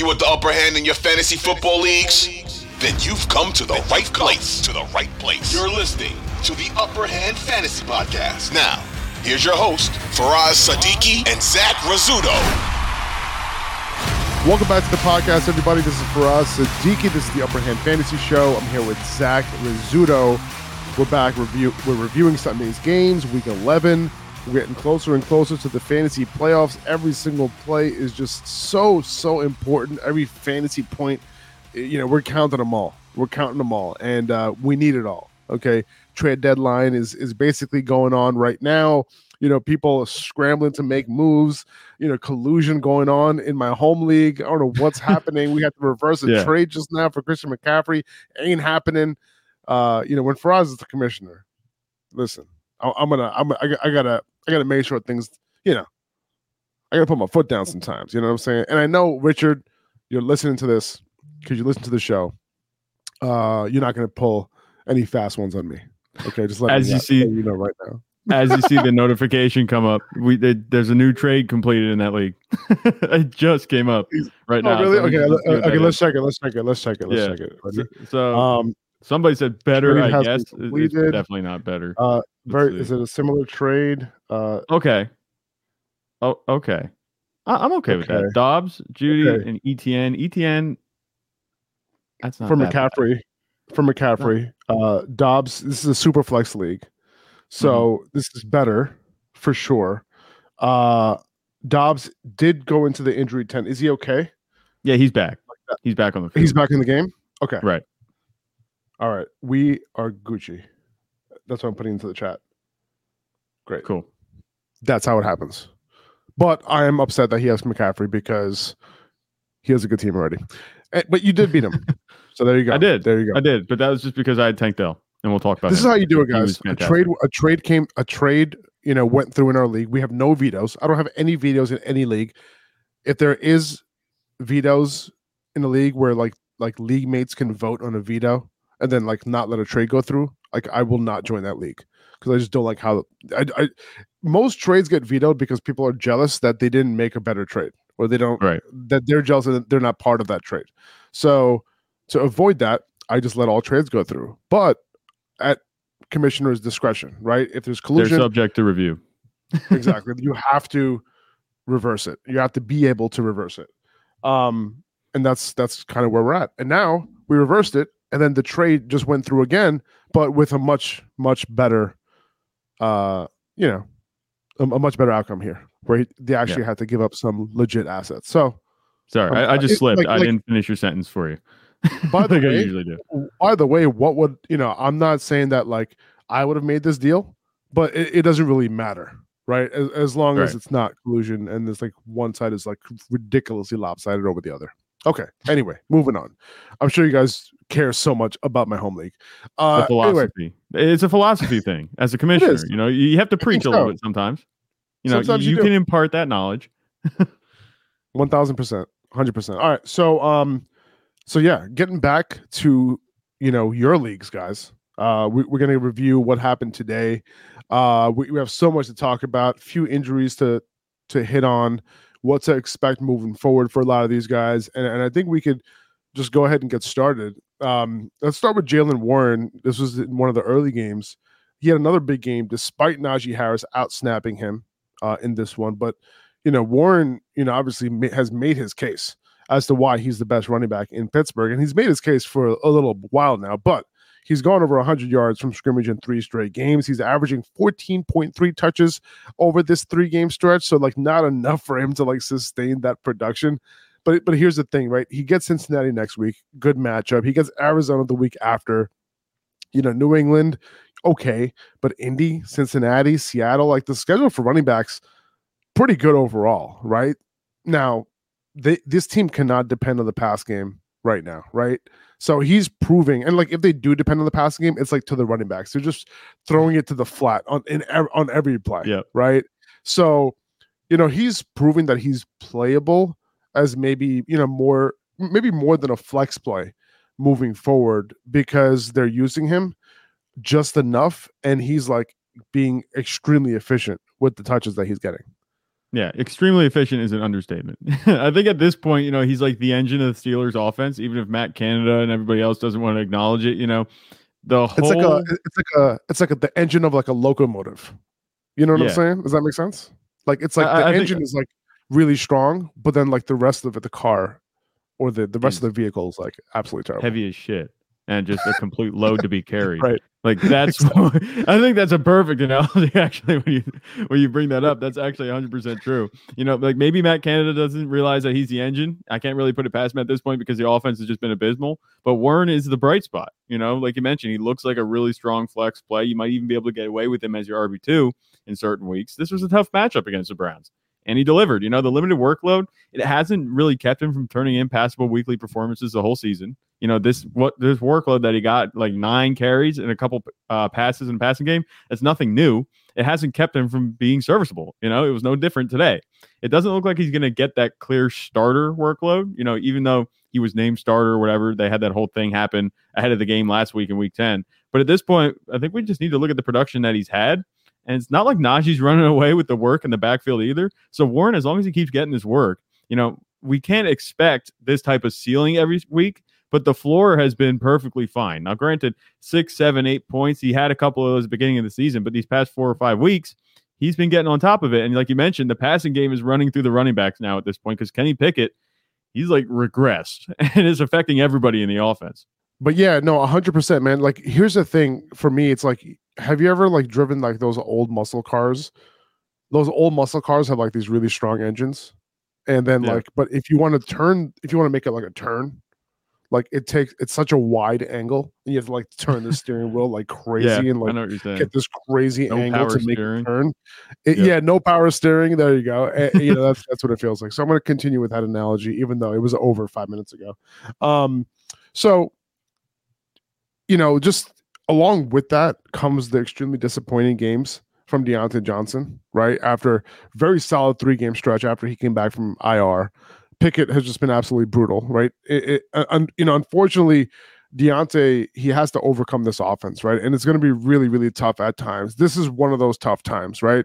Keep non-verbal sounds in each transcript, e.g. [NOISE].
You want the upper hand in your fantasy football leagues? Then you've come to the right place. To the right place. You're listening to the Upper Hand Fantasy Podcast. Now, here's your host, Faraz Siddiqi and Zach Rizzuto. Welcome back to the podcast, everybody. This is Faraz Siddiqi. This is the Upper Hand Fantasy Show. I'm here with Zach Rizzuto. We're back. Review. We're reviewing Sunday's games, Week 11. We're getting closer and closer to the fantasy playoffs. Every single play is just so so important. Every fantasy point, you know, we're counting them all. We're counting them all, and uh, we need it all. Okay, trade deadline is is basically going on right now. You know, people are scrambling to make moves. You know, collusion going on in my home league. I don't know what's [LAUGHS] happening. We had to reverse a Yeah. trade just now for Christian McCaffrey. Ain't happening. Uh, you know, when Faraz is the commissioner, listen, I, I'm gonna, I'm, I, I gotta, I gotta make sure things, you know, I gotta put my foot down sometimes. You know what I'm saying? And I know Richard, you're listening to this because you listen to the show. Uh, you're not gonna pull any fast ones on me. Okay, just let As me you know- see- let you know right now. [LAUGHS] As you see the notification come up, we there- there's a new trade completed in that league. [LAUGHS] it just came up right now. oh, really? so Okay, can le- see what okay. Let's check it. Let's check it. Let's check it. Let's Yeah. check it. So, Ready? so Um, somebody said better. I guess it's definitely not better. uh, very. Is it a similar trade? Uh, Okay. Oh, okay. I, I'm okay, with that. Dobbs, Jeudy, Okay. and Etienne. Etienne. That's not for that bad. McCaffrey. For McCaffrey, uh, Dobbs. This is a super flex league, so Mm-hmm. this is better for sure. Uh, Dobbs did go into the injury tent. Is he okay? Yeah, he's back. He's back on the field. He's back in the game. Okay. Right. All right. We are Gucci. That's what I'm putting into the chat. Great. Cool. That's how it happens. But I am upset that he has McCaffrey because he has a good team already. Eh, But you did beat him. [LAUGHS] so there you go. I did. There you go. I did, but that was just because I had Tank Dell, and we'll talk about this is how you do it, guys. A trade, a trade came, a trade, you know, went through in our league. We have no vetoes. I don't have any vetoes in any league. If there is vetoes in the league where like like league mates can vote on a veto and then like not let a trade go through, like I will not join that league because I just don't like how I, I most trades get vetoed because people are jealous that they didn't make a better trade or they don't Right. that they're jealous that they're not part of that trade. So to avoid that, I just let all trades go through. But at commissioner's discretion, right? If there's collusion, They're subject to review. [LAUGHS] [LAUGHS] exactly, you have to reverse it. You have to be able to reverse it. Um, and that's that's kind of where we're at. And now we reversed it, and then the trade just went through again, but with a much much better, uh, you know, a, a much better outcome here, where he, they actually had to give up some legit assets. So Sorry, Um, I, I just it- slipped. like- I like- didn't finish your sentence for you. [LAUGHS] By the like I way- usually do. by the way, what would you know? I'm not saying that like I would have made this deal, but it, it doesn't really matter, right? As, as long as it's not collusion and there's like one side is like ridiculously lopsided over the other. Okay. Anyway, moving on. I'm sure you guys care so much about my home league. Uh, philosophy. anyway, It's a philosophy thing. As a commissioner, you know, you have to preach a little bit sometimes. You know, Sometimes you, you can impart that knowledge. [LAUGHS] one thousand percent, hundred percent. All right. So um, so yeah, getting back to you know your leagues, guys. Uh, we, we're gonna review what happened today. Uh, we, we have so much to talk about. Few injuries to to hit on. What to expect moving forward for a lot of these guys, and, and I think we could just go ahead and get started. Um, let's start with Jaylen Warren. This was in one of the early games. He had another big game despite Najee Harris out snapping him uh, in this one. But you know, Warren, you know, obviously has made his case as to why he's the best running back in Pittsburgh, and he's made his case for a little while now. But he's gone over 100 yards from scrimmage in three straight games. He's averaging 14.3 touches over this three game stretch, so like not enough for him to like sustain that production. But but here's the thing, right? He gets Cincinnati next week, good matchup. He gets Arizona the week after. You know, New England, okay, but Indy, Cincinnati, Seattle, like the schedule for running backs, pretty good overall, right? Now, they this team cannot depend on the pass game right now, right? So he's proving, and like if they do depend on the passing game, it's like to the running backs. They're just throwing it to the flat on in on every play. Yeah. Right. So, you know, he's proving that he's playable as maybe you know more maybe more than a flex play moving forward because they're using him just enough, and he's like being extremely efficient with the touches that he's getting. Yeah, extremely efficient is an understatement. [LAUGHS] I think at this point, you know, he's like the engine of the Steelers offense, even if Matt Canada and everybody else doesn't want to acknowledge it, you know. The whole It's like a it's like a it's like a, the engine of like a locomotive. You know what Yeah. I'm saying? Does that make sense? Like it's like I- the I think- engine is like really strong, but then like the rest of it, the car or the the rest mm. of the vehicle is like absolutely terrible. heavy as shit and just a complete load to be [LAUGHS] carried. Right. Like that's [LAUGHS] I think that's a perfect analogy [LAUGHS] actually when you when you bring that up. That's actually 100% true. You know, like maybe Matt Canada doesn't realize that he's the engine. I can't really put it past him at this point because the offense has just been abysmal, but Warren is the bright spot. You know, like you mentioned, he looks like a really strong flex play. You might even be able to get away with him as your RB2 in certain weeks. This was a tough matchup against the Browns. And he delivered. You know, the limited workload, it hasn't really kept him from turning in passable weekly performances the whole season. You know this what this workload that he got like nine carries and a couple uh, passes in passing game that's nothing new. It hasn't kept him from being serviceable you know it was no different today. It doesn't look like he's going to get that clear starter workload you know even though he was named starter or whatever they had that whole thing happen ahead of the game last week in week 10 but at this point i think we just need to look at the production that he's had and it's not like Najee's running away with the work in the backfield either so warren as long as he keeps getting his work you know we can't expect this type of ceiling every week but the floor has been perfectly fine. Now, granted, six, seven, eight points. He had a couple of those beginning of the season, but these past four or five weeks, he's been getting on top of it. And like you mentioned, the passing game is running through the running backs now at this point because Kenny Pickett, he's like regressed [LAUGHS] and is affecting everybody in the offense. But yeah, no, hundred percent, man. Like here's the thing for me, it's like have you ever like driven like those old muscle cars? Those old muscle cars have like these really strong engines. And then Yeah. like, but if you want to turn, if you want to make it like a turn, like it takes it's such a wide angle, and you have to like turn the steering wheel like crazy Yeah, and like know what you're saying. get this crazy No angle to make steering. a turn. It- Yep. Yeah, no power steering. There you go. Eh, you know that's that's what it feels like. So I'm going to continue with that analogy, even though it was over five minutes ago. Um, so you know, just along with that comes the extremely disappointing games from Diontae Johnson. Right after very solid three game stretch after he came back from IR, Pickett has just been absolutely brutal. Right, it, it, uh, un, you know, unfortunately. Diontae, he has to overcome this offense, right? And it's going to be really, really tough at times. This is one of those tough times, right?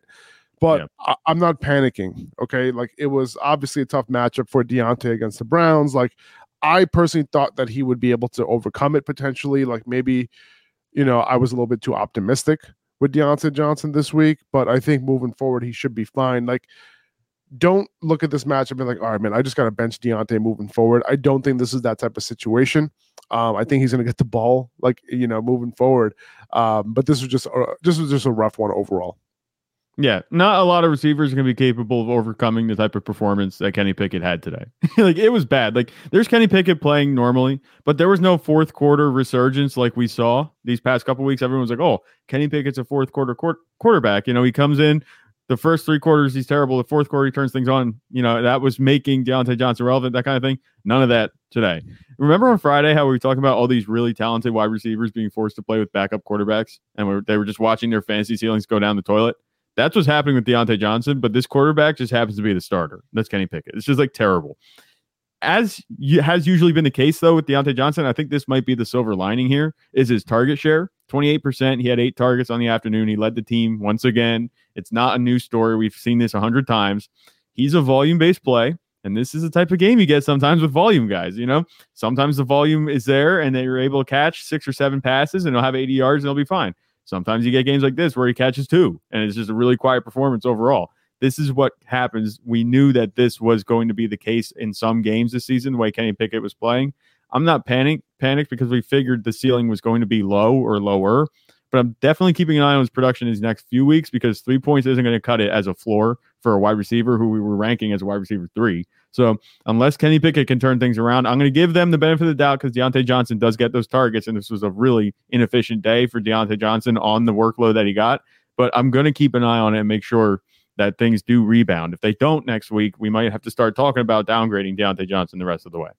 But Yeah. I, I'm not panicking. Okay. Like it was obviously a tough matchup for Diontae against the Browns. Like I personally thought that he would be able to overcome it potentially. Like maybe, you know, I was a little bit too optimistic with Diontae Johnson this week, but I think moving forward, he should be fine. Like, don't look at this matchup and like, all right, man, I just got to bench Diontae moving forward. I don't think this is that type of situation. Um, I think he's going to get the ball, like you know, moving forward. Um, but this was just this was just a rough one overall. Yeah, not a lot of receivers are going to be capable of overcoming the type of performance that Kenny Pickett had today. [LAUGHS] like it was bad. Like there's Kenny Pickett playing normally, but there was no fourth quarter resurgence like we saw these past couple weeks. Everyone's like, "Oh, Kenny Pickett's a fourth quarter quar- quarterback." You know, he comes in the first three quarters, he's terrible. The fourth quarter, he turns things on. You know, that was making Diontae Johnson relevant. That kind of thing. None of that today. Remember on Friday how we were talking about all these really talented wide receivers being forced to play with backup quarterbacks, and we they were just watching their fantasy ceilings go down the toilet. That's what's happening with Diontae Johnson, but this quarterback just happens to be the starter. That's Kenny Pickett. It's just like terrible. As you, has usually been the case though with Diontae Johnson, I think this might be the silver lining here is his target share. 28%. He had eight targets on the afternoon. He led the team once again. It's not a new story. We've seen this a hundred times. He's a volume-based play. And this is the type of game you get sometimes with volume guys. You know, sometimes the volume is there and they're able to catch six or seven passes and they'll have 80 yards and they'll be fine. Sometimes you get games like this where he catches two and it's just a really quiet performance overall. This is what happens. We knew that this was going to be the case in some games this season, the way Kenny Pickett was playing. I'm not panic panicked because we figured the ceiling was going to be low or lower, but I'm definitely keeping an eye on his production these next few weeks because three points isn't going to cut it as a floor for a wide receiver who we were ranking as a wide receiver three. So unless Kenny Pickett can turn things around, I'm going to give them the benefit of the doubt because Diontae Johnson does get those targets, and this was a really inefficient day for Diontae Johnson on the workload that he got. But I'm going to keep an eye on it and make sure that things do rebound. If they don't next week, we might have to start talking about downgrading Diontae Johnson the rest of the way.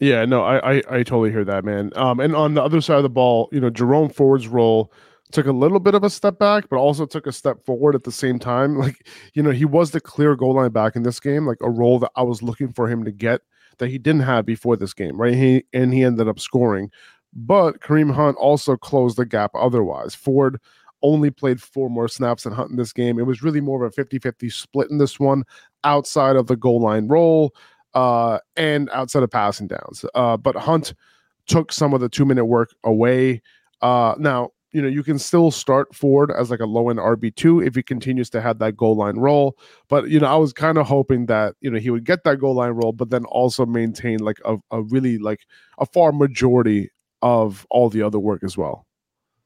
Yeah, no, I, I, I totally hear that, man. Um, and on the other side of the ball, you know, Jerome Ford's role took a little bit of a step back, but also took a step forward at the same time. [LAUGHS] Like, you know, he was the clear goal line back in this game, like a role that I was looking for him to get that he didn't have before this game, right? He and he ended up scoring. But Kareem Hunt also closed the gap otherwise. Ford only played four more snaps than Hunt in this game. It was really more of a 50 50 split in this one outside of the goal line role uh, and outside of passing downs. Uh, but Hunt took some of the two minute work away. Uh, now, you know, you can still start Ford as like a low end RB2 if he continues to have that goal line role. But, you know, I was kind of hoping that, you know, he would get that goal line role, but then also maintain like a, a really like a far majority of all the other work as well.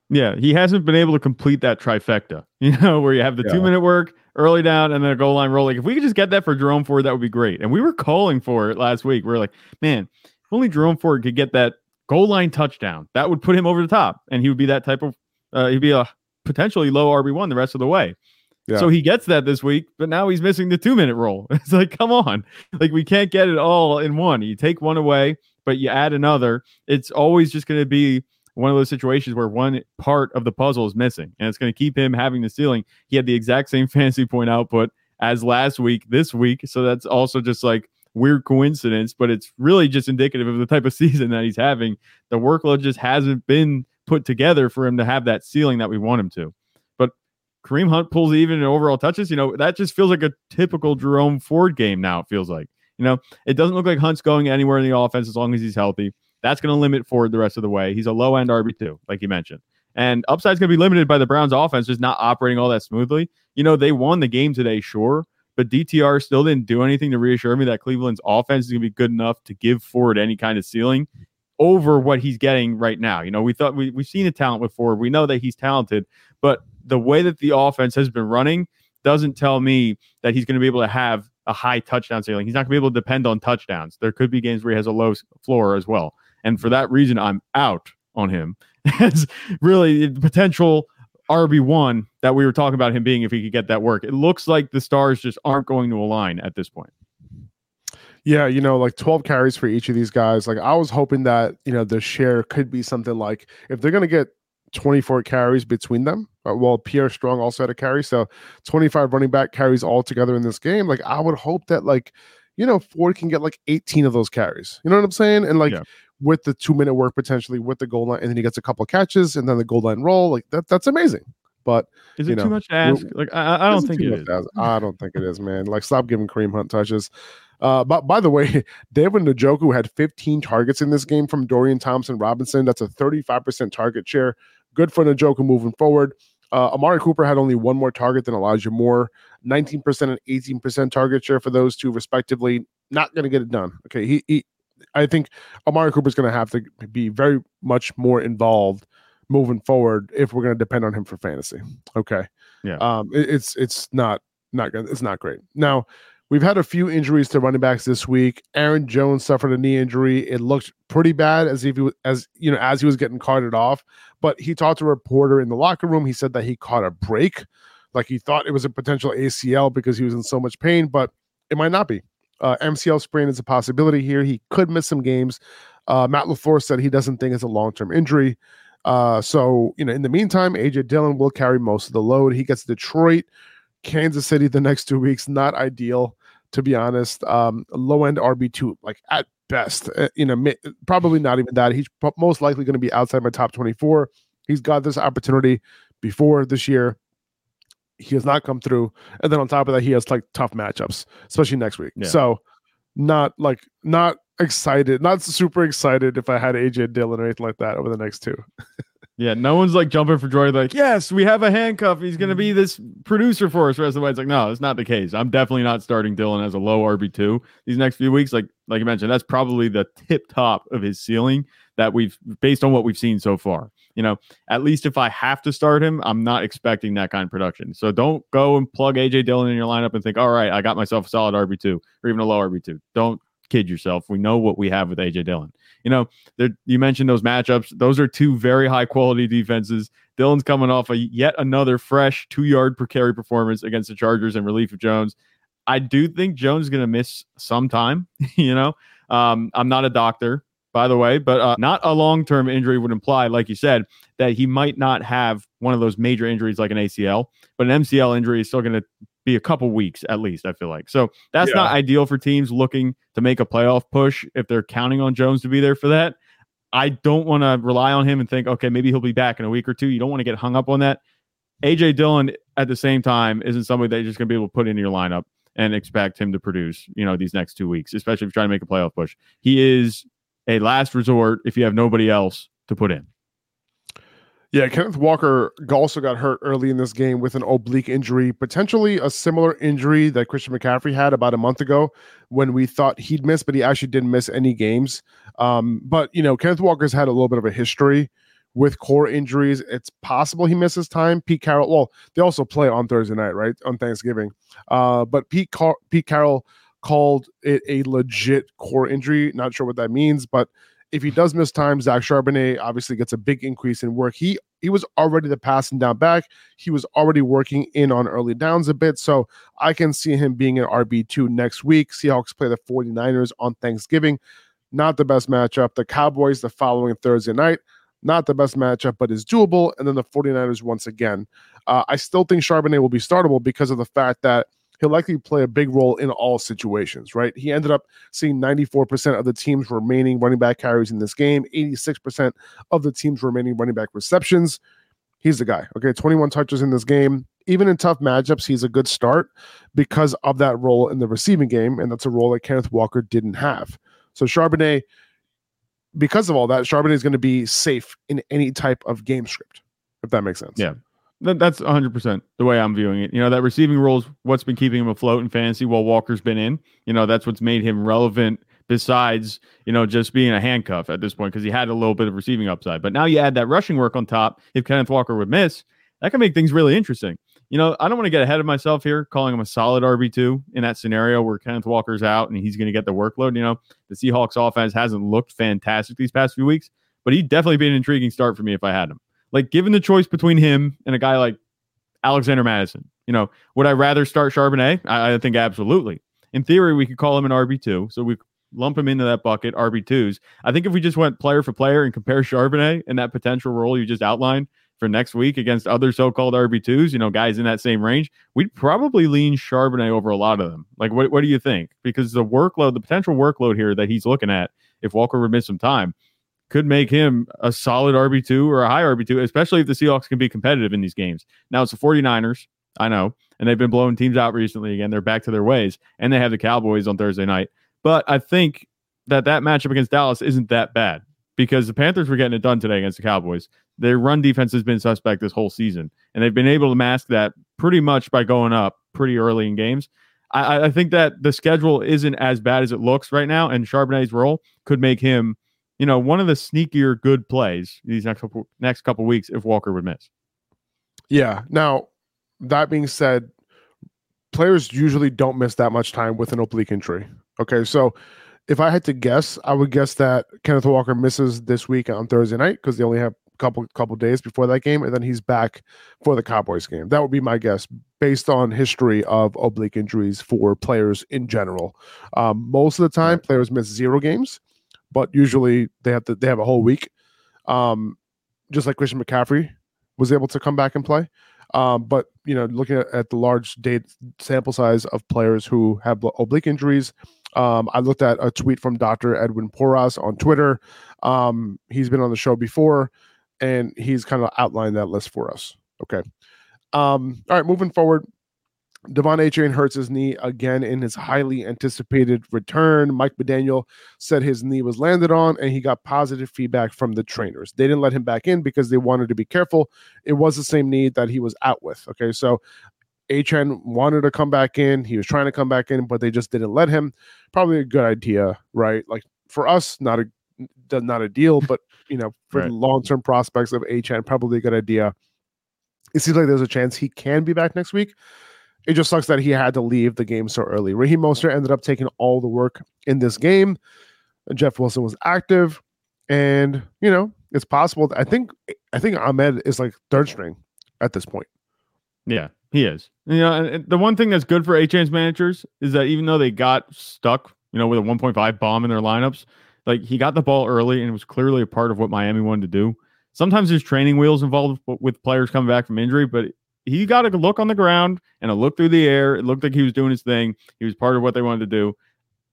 Yeah, he hasn't been able to complete that trifecta, [LAUGHS] you know, where you have the yeah. two minute work, early down, and then a goal line role. Like, if we could just get that for Jerome Ford, that would be great. And we were calling for it last week. We are like, man, if only Jerome Ford could get that goal line touchdown, that would put him over the top. And he would be that type of, uh, he'd be a potentially low RB1 the rest of the way. Yeah. So he gets that this week, but now he's missing the two minute role. [LAUGHS] It's like, come on. Like, we can't get it all in one. You take one away, but you add another. It's always just going to be one of those situations where one part of the puzzle is missing, and it's going to keep him having the ceiling. He had the exact same [LAUGHS] fantasy point output as last week, this week. So that's also just like weird coincidence, but it's really just indicative of the type of [LAUGHS] season that he's having. The workload just hasn't been put together for him to have that ceiling that we want him to. But Kareem Hunt pulls even in overall touches. You know, that just feels like a typical Jerome Ford game now, it feels like. You know, it doesn't look like Hunt's going anywhere in the offense as long as he's healthy. That's going to limit Ford the rest of the way. He's a low end RB2, like you mentioned. And upside's going to be limited by the Browns offense just not operating all that smoothly. You know, they won the game today, sure, but DTR still didn't do anything to reassure me that Cleveland's offense is going to be good enough to give Ford any kind of ceiling over what he's getting right now. You know, we thought we, we've seen the talent with Ford. We know that he's talented, but the way that the offense has been running doesn't tell me that he's going to be able to have a high touchdown ceiling. He's not going to be able to depend on touchdowns. There could be games where he has a low floor as well. And for that reason, I'm out on him [LAUGHS] as really the potential RB1 that we were talking about him being if he could get that work. It looks like the stars just aren't going to align at this point. Yeah, you know, like 12 carries for each of these guys. Like I was hoping that, you know, the share could be something like if they're going to get 24 carries between them, uh, well, Pierre Strong also had a carry. So 25 running back carries all together in this game. Like I would hope that like, you know, Ford can get like 18 of those carries. You know what I'm saying? And like yeah with the two minute work potentially with the goal line, and then he gets a couple catches and then the goal line role. Like that, that's amazing. But is it know, too much to ask? Like I, I don't think it is. [LAUGHS] I don't think it is, man. Like stop giving Kareem Hunt touches. Uh, but by the way, [LAUGHS] David Njoku had 15 targets in this game from Dorian Thompson Robinson. That's a 35% target share. Good for Njoku moving forward. Uh, Amari Cooper had only one more target than Elijah Moore, 19% and 18% target share for those two, respectively. Not going to get it done. Okay. He, he I think Amari Cooper is going to have to be very much more involved moving forward if we're going to depend on him for fantasy. Okay. Yeah. Um, it, it's it's not not good. It's not great. Now we've had a few injuries to running backs this week. Aaron Jones suffered a knee injury. It looked pretty bad as if he was as you know as he was getting carted off. But he talked to a reporter in the locker room. He said that he caught a break, like he thought it was a potential ACL because he was in so much pain, but it might not be. Uh, MCL sprain is a possibility here. He could miss some games. Uh, Matt LaFleur said he doesn't think it's a long term injury. Uh, so, you know, in the meantime, AJ Dillon will carry most of the load. He gets Detroit, Kansas City the next two weeks. Not ideal, to be honest. Um, low end RB2, like at best, uh, you know, probably not even that. He's most likely going to be outside my top 24. He's got this opportunity before this year he has not come through. And then on top of that, he has like tough matchups, especially next week. Yeah. So not like not excited, not super excited if I had AJ Dillon or anything like that over the next two. [LAUGHS] yeah, no one's like jumping for joy, like, yes, we have a handcuff. He's gonna be mm-hmm. this producer for us the rest of the way. It's like, no, it's not the case. I'm definitely not starting Dillon as a low RB2 these next few weeks. Like, like you mentioned, that's probably the tip top of his ceiling that we've based on what we've seen so far you know, at least if I have to start him, I'm not expecting that kind of production. So don't go and plug AJ Dillon in your lineup and think, all right, I got myself a solid RB2 or even a low RB2. Don't kid yourself. We know what we have with AJ Dillon. You know, you mentioned those matchups. Those are two very high quality defenses. Dillon's coming off a yet another fresh two yard per carry performance against the Chargers in relief of Jones. I do think Jones is going to miss some time. [LAUGHS] you know, um, I'm not a doctor, by the way, but uh, not a long term injury would imply, like you said, that he might not have one of those major injuries like an ACL, but an MCL injury is still going to be a couple weeks at least, I feel like. So that's yeah. not ideal for teams looking to make a playoff push if they're counting on Jones to be there for that. I don't want to rely on him and think, okay, maybe he'll be back in a week or two. You don't want to get hung up on that. AJ Dillon at the same time isn't somebody that you're just going to be able to put into your lineup and expect him to produce, you know, these next two weeks, especially if you're trying to make a playoff push. He is a last resort if you have nobody else to put in. Yeah, Kenneth Walker also got hurt early in this game with an oblique injury, potentially a similar injury that Christian McCaffrey had about a month ago when we thought he'd miss, but he actually didn't miss any games. Um, but, you know, Kenneth Walker's had a little bit of a history with core injuries. It's possible he misses time. Pete Carroll, well, they also play on Thursday night, right? On Thanksgiving. Uh, but Pete, Car- Pete Carroll called it a legit core injury. Not sure what that means, but if he does miss time, Zach Charbonnet obviously gets a big increase in work. He he was already the passing down back. He was already working in on early downs a bit. So I can see him being an RB2 next week. Seahawks play the 49ers on Thanksgiving. Not the best matchup. The Cowboys the following Thursday night. Not the best matchup, but is doable. And then the 49ers once again. Uh, I still think Charbonnet will be startable because of the fact that he'll likely play a big role in all situations, right? He ended up seeing 94% of the team's remaining running back carries in this game, 86% of the team's remaining running back receptions. He's the guy. Okay, 21 touches in this game. Even in tough matchups, he's a good start because of that role in the receiving game, and that's a role that Kenneth Walker didn't have. So Charbonnet, because of all that, Charbonnet is going to be safe in any type of game script, if that makes sense. Yeah, that's 100% the way I'm viewing it. You know, that receiving role is what's been keeping him afloat in fantasy while Walker's been in. You know, that's what's made him relevant besides, you know, just being a handcuff at this point because he had a little bit of receiving upside. But now you add that rushing work on top. If Kenneth Walker would miss, that can make things really interesting. You know, I don't want to get ahead of myself here, calling him a solid RB2 in that scenario where Kenneth Walker's out and he's going to get the workload. You know, the Seahawks offense hasn't looked fantastic these past few weeks, but he'd definitely be an intriguing start for me if I had him. Like, given the choice between him and a guy like Alexander Mattison, you know, would I rather start Charbonnet? I, I think absolutely. In theory, we could call him an RB2. So we lump him into that bucket, RB2s. I think if we just went player for player and compare Charbonnet and that potential role you just outlined for next week against other so called RB2s, you know, guys in that same range, we'd probably lean Charbonnet over a lot of them. Like, what, what do you think? Because the workload, the potential workload here that he's looking at, if Walker would miss some time, could make him a solid RB2 or a high RB2, especially if the Seahawks can be competitive in these games. Now it's the 49ers, I know, and they've been blowing teams out recently again. They're back to their ways, and they have the Cowboys on Thursday night. But I think that that matchup against Dallas isn't that bad because the Panthers were getting it done today against the Cowboys. Their run defense has been suspect this whole season, and they've been able to mask that pretty much by going up pretty early in games. I, I think that the schedule isn't as bad as it looks right now, and Charbonnet's role could make him – you know, one of the sneakier good plays these next couple next couple weeks if Walker would miss. Yeah. Now, that being said, players usually don't miss that much time with an oblique injury. Okay, so if I had to guess, I would guess that Kenneth Walker misses this week on Thursday night because they only have a couple couple days before that game, and then he's back for the Cowboys game. That would be my guess based on history of oblique injuries for players in general. Um, most of the time, players miss zero games but usually they have to they have a whole week. Um, just like Christian McCaffrey was able to come back and play. Um, but you know, looking at, at, the large date sample size of players who have oblique injuries, um, I looked at a tweet from Dr. Edwin Porras on Twitter. Um, he's been on the show before, and he's kind of outlined that list for us. Okay. Um, all right, moving forward. De'Von Achane hurts his knee again in his highly anticipated return. Mike McDaniel said his knee was landed on and he got positive feedback from the trainers. They didn't let him back in because they wanted to be careful. It was the same knee that he was out with. Okay, so Achane wanted to come back in. He was trying to come back in, but they just didn't let him. Probably a good idea, right? Like for us, not a not a deal, [LAUGHS] but you know, for right. long term prospects of Achane, probably a good idea. It seems like there's a chance he can be back next week it just sucks that he had to leave the game so early. Raheem Mostert ended up taking all the work in this game. Jeff Wilson was active, and you know it's possible. I think I think Ahmed is like third string at this point. Yeah, he is. You know, the one thing that's good for Achane's managers is that even though they got stuck, you know, with a 1.5 bomb in their lineups, like he got the ball early and was clearly a part of what Miami wanted to do. Sometimes there's training wheels involved with players coming back from injury, but he got a look on the ground and a look through the air. It looked like he was doing his thing. He was part of what they wanted to do.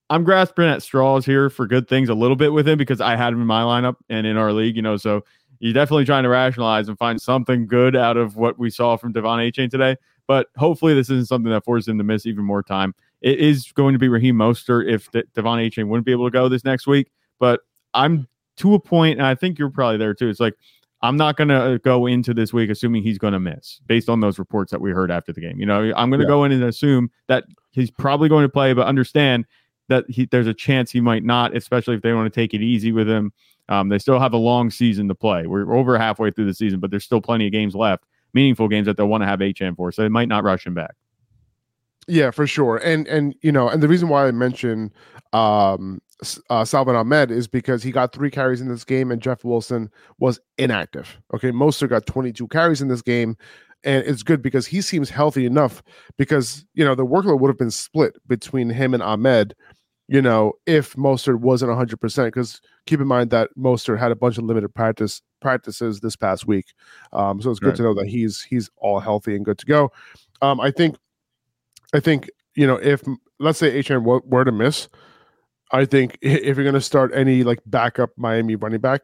I'm grasping at straws here for good things a little bit with him because I had him in my lineup and in our league, you know. So you're definitely trying to rationalize and find something good out of what we saw from De'Von Achane today. But hopefully, this isn't something that forces him to miss even more time. It is going to be Raheem Mostert if De- De'Von Achane wouldn't be able to go this next week. But I'm to a point, and I think you're probably there too. It's like I'm not going to go into this week assuming he's going to miss based on those reports that we heard after the game. You know, I'm going to yeah. go in and assume that he's probably going to play, but understand that he, there's a chance he might not, especially if they want to take it easy with him. Um, they still have a long season to play. We're over halfway through the season, but there's still plenty of games left, meaningful games that they'll want to have Achane for. So they might not rush him back. Yeah, for sure. And and you know, and the reason why I mentioned um uh, Salvon Ahmed is because he got three carries in this game and Jeff Wilson was inactive. Okay, Mostert got 22 carries in this game, and it's good because he seems healthy enough because you know the workload would have been split between him and Ahmed you know, if Mostert wasn't 100%, because keep in mind that Mostert had a bunch of limited practice practices this past week. Um, so it's good right. to know that he's he's all healthy and good to go. Um, I think, I think, you know, if let's say HN were to miss, I think if you're going to start any like backup Miami running back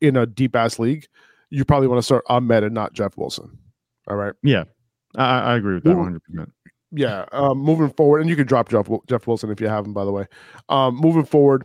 in a deep ass league, you probably want to start Ahmed and not Jeff Wilson. All right. Yeah. I, I agree with that 100% yeah, um, moving forward, and you can drop Jeff, Jeff Wilson if you have him, by the way. Um, moving forward.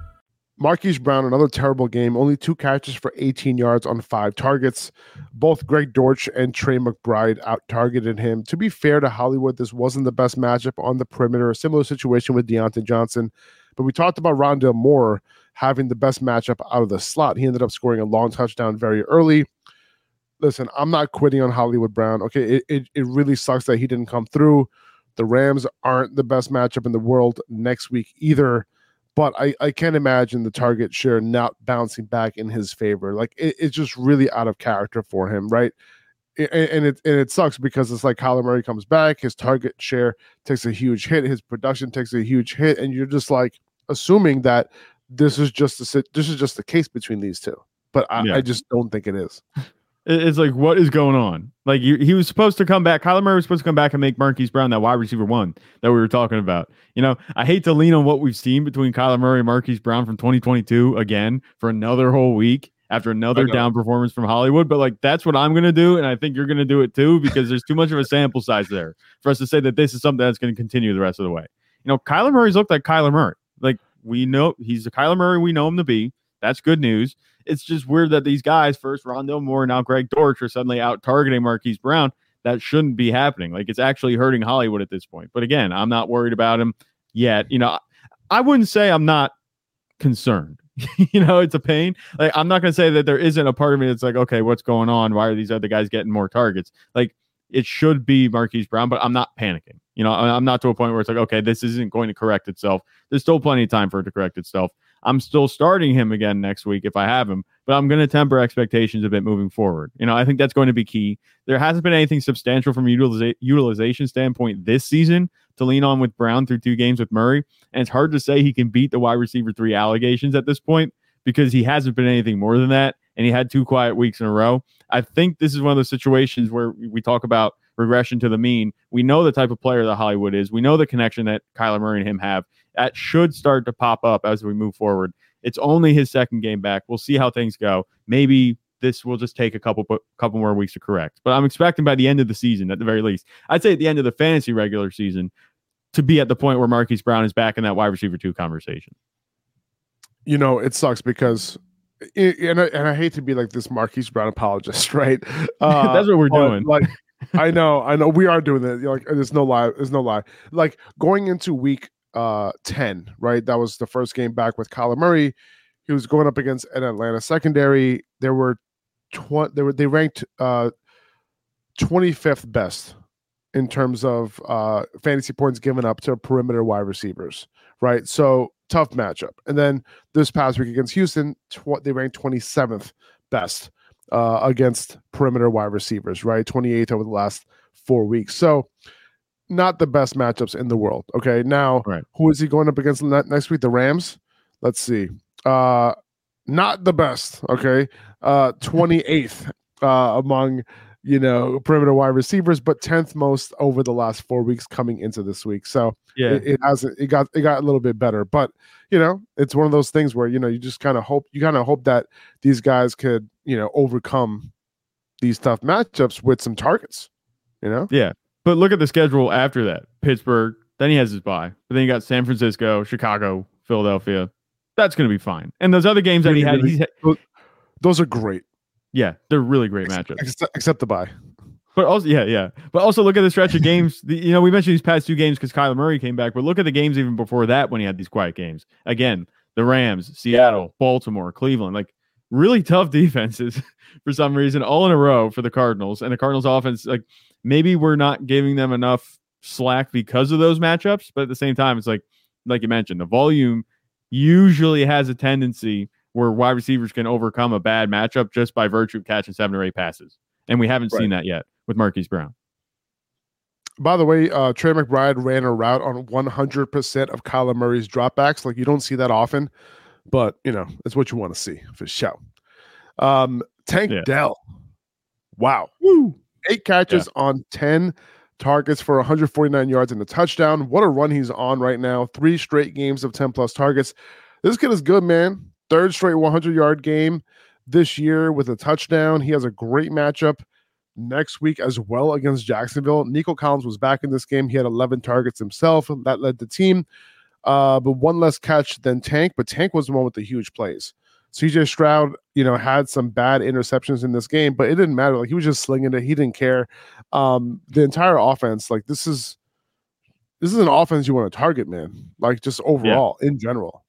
Marquise Brown, another terrible game. Only two catches for 18 yards on five targets. Both Greg Dortch and Trey McBride out targeted him. To be fair to Hollywood, this wasn't the best matchup on the perimeter. A similar situation with Diontae Johnson. But we talked about Rondale Moore having the best matchup out of the slot. He ended up scoring a long touchdown very early listen, I'm not quitting on Hollywood Brown. Okay, it, it, it really sucks that he didn't come through. The Rams aren't the best matchup in the world next week either. But I, I can't imagine the target share not bouncing back in his favor. Like it, it's just really out of character for him, right? And, and it and it sucks because it's like Kyler Murray comes back, his target share takes a huge hit, his production takes a huge hit, and you're just like assuming that this is just the this is just the case between these two. But I, yeah. I just don't think it is. [LAUGHS] It's like, what is going on? Like, you, he was supposed to come back. Kyler Murray was supposed to come back and make Marquise Brown that wide receiver one that we were talking about. You know, I hate to lean on what we've seen between Kyler Murray and Marquise Brown from 2022 again for another whole week after another down performance from Hollywood, but like, that's what I'm going to do. And I think you're going to do it too because there's too much of a sample size there for us to say that this is something that's going to continue the rest of the way. You know, Kyler Murray's looked like Kyler Murray. Like, we know he's the Kyler Murray we know him to be. That's good news. It's just weird that these guys, first Rondale Moore, now Greg Dortch, are suddenly out targeting Marquise Brown. That shouldn't be happening. Like it's actually hurting Hollywood at this point. But again, I'm not worried about him yet. You know, I wouldn't say I'm not concerned. [LAUGHS] you know, it's a pain. Like I'm not gonna say that there isn't a part of me that's like, okay, what's going on? Why are these other guys getting more targets? Like it should be Marquise Brown, but I'm not panicking. You know, I'm not to a point where it's like, okay, this isn't going to correct itself. There's still plenty of time for it to correct itself. I'm still starting him again next week if I have him, but I'm going to temper expectations a bit moving forward. You know, I think that's going to be key. There hasn't been anything substantial from a utiliza- utilization standpoint this season to lean on with Brown through two games with Murray. And it's hard to say he can beat the wide receiver three allegations at this point because he hasn't been anything more than that. And he had two quiet weeks in a row. I think this is one of those situations where we talk about regression to the mean. We know the type of player that Hollywood is. We know the connection that Kyler Murray and him have that should start to pop up as we move forward. It's only his second game back. We'll see how things go. Maybe this will just take a couple couple more weeks to correct. But I'm expecting by the end of the season, at the very least, I'd say at the end of the fantasy regular season, to be at the point where Marquise Brown is back in that wide receiver two conversation. You know, it sucks because, and I, and I hate to be like this Marquise Brown apologist, [LAUGHS] right? Uh, [LAUGHS] That's what we're doing. Like, I know, I know, we are doing that. Like, there's no lie, there's no lie. Like going into week uh 10, right? That was the first game back with Kyler Murray. He was going up against an Atlanta secondary. There were 20, they were they ranked uh 25th best in terms of uh, fantasy points given up to perimeter wide receivers, right? So tough matchup. And then this past week against Houston, tw- they ranked 27th best uh, against perimeter wide receivers, right? 28th over the last four weeks. So not the best matchups in the world. Okay. Now, right. who is he going up against next week? The Rams. Let's see. Uh, not the best. Okay. Uh, 28th [LAUGHS] uh, among you know, perimeter wide receivers, but 10th most over the last four weeks coming into this week. So yeah, it, it hasn't, it got, it got a little bit better, but you know, it's one of those things where, you know, you just kind of hope, you kind of hope that these guys could, you know, overcome these tough matchups with some targets, you know? Yeah. But look at the schedule after that Pittsburgh, then he has his bye, but then you got San Francisco, Chicago, Philadelphia. That's going to be fine. And those other games that he had, he's, those are great. Yeah, they're really great matchups. Except, except the bye. But also, yeah, yeah. But also look at the stretch of games. The, you know, we mentioned these past two games because Kyler Murray came back, but look at the games even before that when he had these quiet games. Again, the Rams, Seattle, Baltimore, Cleveland, like really tough [LAUGHS] defenses [LAUGHS] for some reason, all in a row for the Cardinals. And the Cardinals offense, like maybe we're not giving them enough slack because of those matchups, but at the same time, it's like, like you mentioned, the volume usually has a tendency where wide receivers can overcome a bad matchup just by virtue of catching seven or eight passes. And we haven't right. seen that yet with Marquise Brown. By the way, uh, Trey McBride ran a route on 100% of Kyler Murray's dropbacks. Like you don't see that often, but you know, it's what you want to see for sure. Um, Tank yeah. Dell. Wow. Woo. Eight catches yeah. on 10 targets for 149 yards and a touchdown. What a run he's on right now. Three straight games of 10 plus targets. This kid is good, man third straight 100 yard game this year with a touchdown. He has a great matchup next week as well against Jacksonville. Nico Collins was back in this game. He had 11 targets himself. That led the team, uh, but one less catch than Tank. But Tank was the one with the huge plays. CJ Stroud, you know, had some bad interceptions in this game, but it didn't matter. Like he was just slinging it. He didn't care. Um, the entire offense, like this is this is an offense you want to target, man. Like just overall yeah. in general.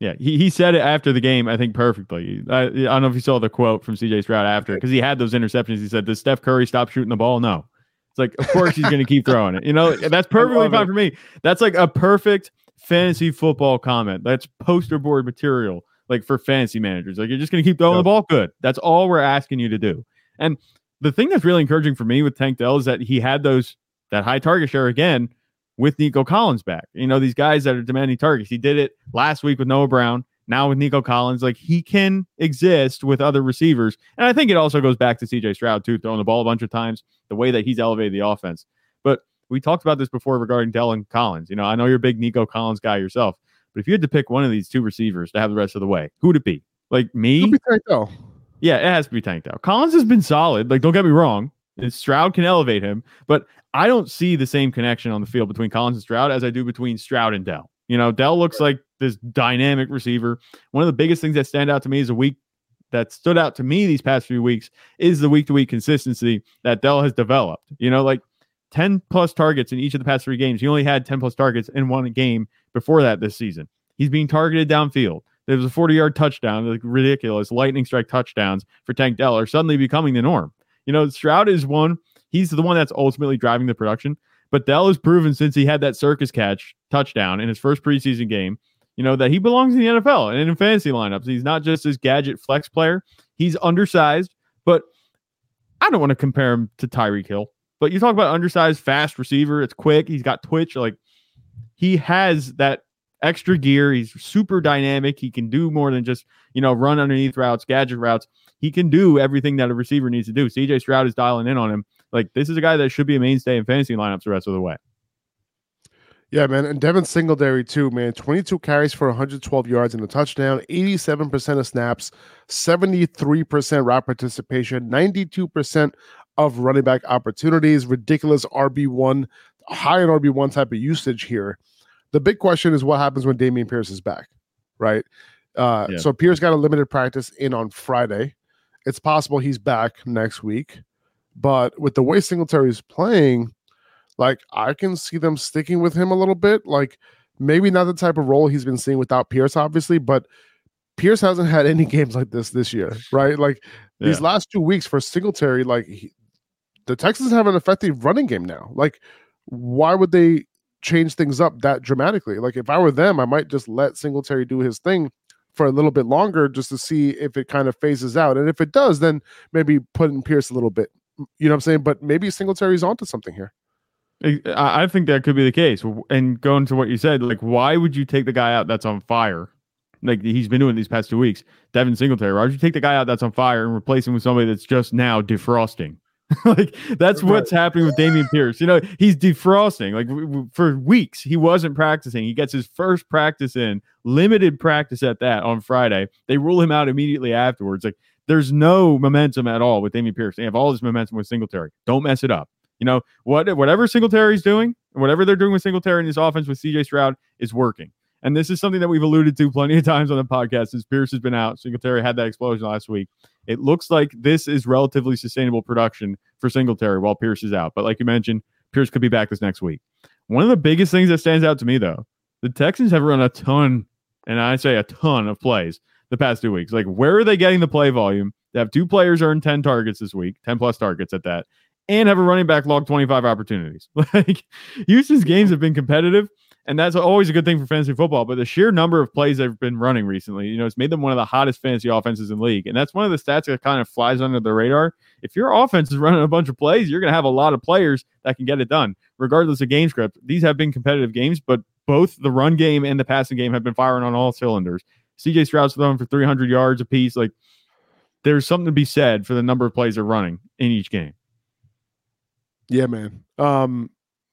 Yeah, he, he said it after the game, I think perfectly. I, I don't know if you saw the quote from CJ Stroud after because he had those interceptions. He said, Does Steph Curry stop shooting the ball? No. It's like, of course he's going to keep throwing it. You know, [LAUGHS] that's perfectly fine it. for me. That's like a perfect fantasy football comment. That's poster board material, like for fantasy managers. Like, you're just going to keep throwing yep. the ball good. That's all we're asking you to do. And the thing that's really encouraging for me with Tank Dell is that he had those, that high target share again with Nico Collins back. You know, these guys that are demanding targets. He did it last week with Noah Brown. Now with Nico Collins, like he can exist with other receivers. And I think it also goes back to CJ Stroud, too, throwing the ball a bunch of times, the way that he's elevated the offense. But we talked about this before regarding Dell and Collins. You know, I know you're a big Nico Collins guy yourself, but if you had to pick one of these two receivers to have the rest of the way, who would it be? Like me? Be Tank Dell. Yeah, it has to be Tank Dell. Collins has been solid. Like, don't get me wrong. Stroud can elevate him, but I don't see the same connection on the field between Collins and Stroud as I do between Stroud and Dell. You know, Dell looks like this dynamic receiver. One of the biggest things that stand out to me is a week that stood out to me these past few weeks is the week to week consistency that Dell has developed. You know, like 10 plus targets in each of the past three games. He only had 10 plus targets in one game before that this season. He's being targeted downfield. There was a 40 yard touchdown, ridiculous lightning strike touchdowns for Tank Dell are suddenly becoming the norm. You know, Stroud is one. He's the one that's ultimately driving the production. But Dell has proven since he had that circus catch touchdown in his first preseason game, you know, that he belongs in the NFL and in fantasy lineups. He's not just this gadget flex player. He's undersized, but I don't want to compare him to Tyreek Hill. But you talk about undersized, fast receiver. It's quick. He's got twitch. Like he has that extra gear. He's super dynamic. He can do more than just, you know, run underneath routes, gadget routes. He can do everything that a receiver needs to do. CJ Stroud is dialing in on him. Like this is a guy that should be a mainstay in fantasy lineups the rest of the way. Yeah, man. And Devin Singletary, too, man. 22 carries for 112 yards and a touchdown, 87% of snaps, 73% route participation, 92% of running back opportunities, ridiculous RB1, high in RB1 type of usage here. The big question is what happens when Dameon Pierce is back, right? Uh, Yeah. So Pierce got a limited practice in on Friday. It's possible he's back next week. But with the way Singletary is playing, like I can see them sticking with him a little bit. Like maybe not the type of role he's been seeing without Pierce, obviously, but Pierce hasn't had any [LAUGHS] games like this this year, right? Like these last two weeks for Singletary, like he, the Texans have an effective running game now. Like, why would they change things up that dramatically? Like, if I were them, I might just let Singletary do his thing for a little bit longer just to see if it kind of phases out. And if it does, then maybe put in Pierce a little bit. You know what I'm saying? But maybe Singletary's onto something here. I, think that could be the case. And going to what you said, like, why would you take the guy out that's on fire? Like he's been doing these past two weeks, Devin Singletary. Why would you take the guy out that's on fire and replace him with somebody that's just now defrosting? [LAUGHS] like that's what's happening with Dameon Pierce. You know, he's defrosting. Like w- w- for weeks, he wasn't practicing. He gets his first practice in, limited practice at that on Friday. They rule him out immediately afterwards. Like there's no momentum at all with Dameon Pierce. They have all this momentum with Singletary. Don't mess it up. You know, what whatever Singletary's doing, whatever they're doing with Singletary in this offense with CJ Stroud is working. And this is something that we've alluded to plenty of times on the podcast since Pierce has been out. Singletary had that explosion last week. It looks like this is relatively sustainable production for Singletary while Pierce is out. But like you mentioned, Pierce could be back this next week. One of the biggest things that stands out to me, though, the Texans have run a ton, and I say a ton of plays the past two weeks. Like, where are they getting the play volume? They have two players earn 10 targets this week, 10 plus targets at that, and have a running back log 25 opportunities. [LAUGHS] Like, Houston's games have been competitive, and that's always a good thing for fantasy football. But the sheer number of plays they've been running recently, you know, it's made them one of the hottest fantasy offenses in the league. And that's one of the stats that kind of flies under the radar. If your offense is [LAUGHS] running a bunch of plays, you're going to have a lot of players that can get it done, regardless of game script. These have been competitive games, but both the run game and the passing game have been firing on all cylinders. CJ Stroud's throwing for 300 yards apiece. Like, there's something to be said for the number of plays they're running in each game. Yeah, man. Um,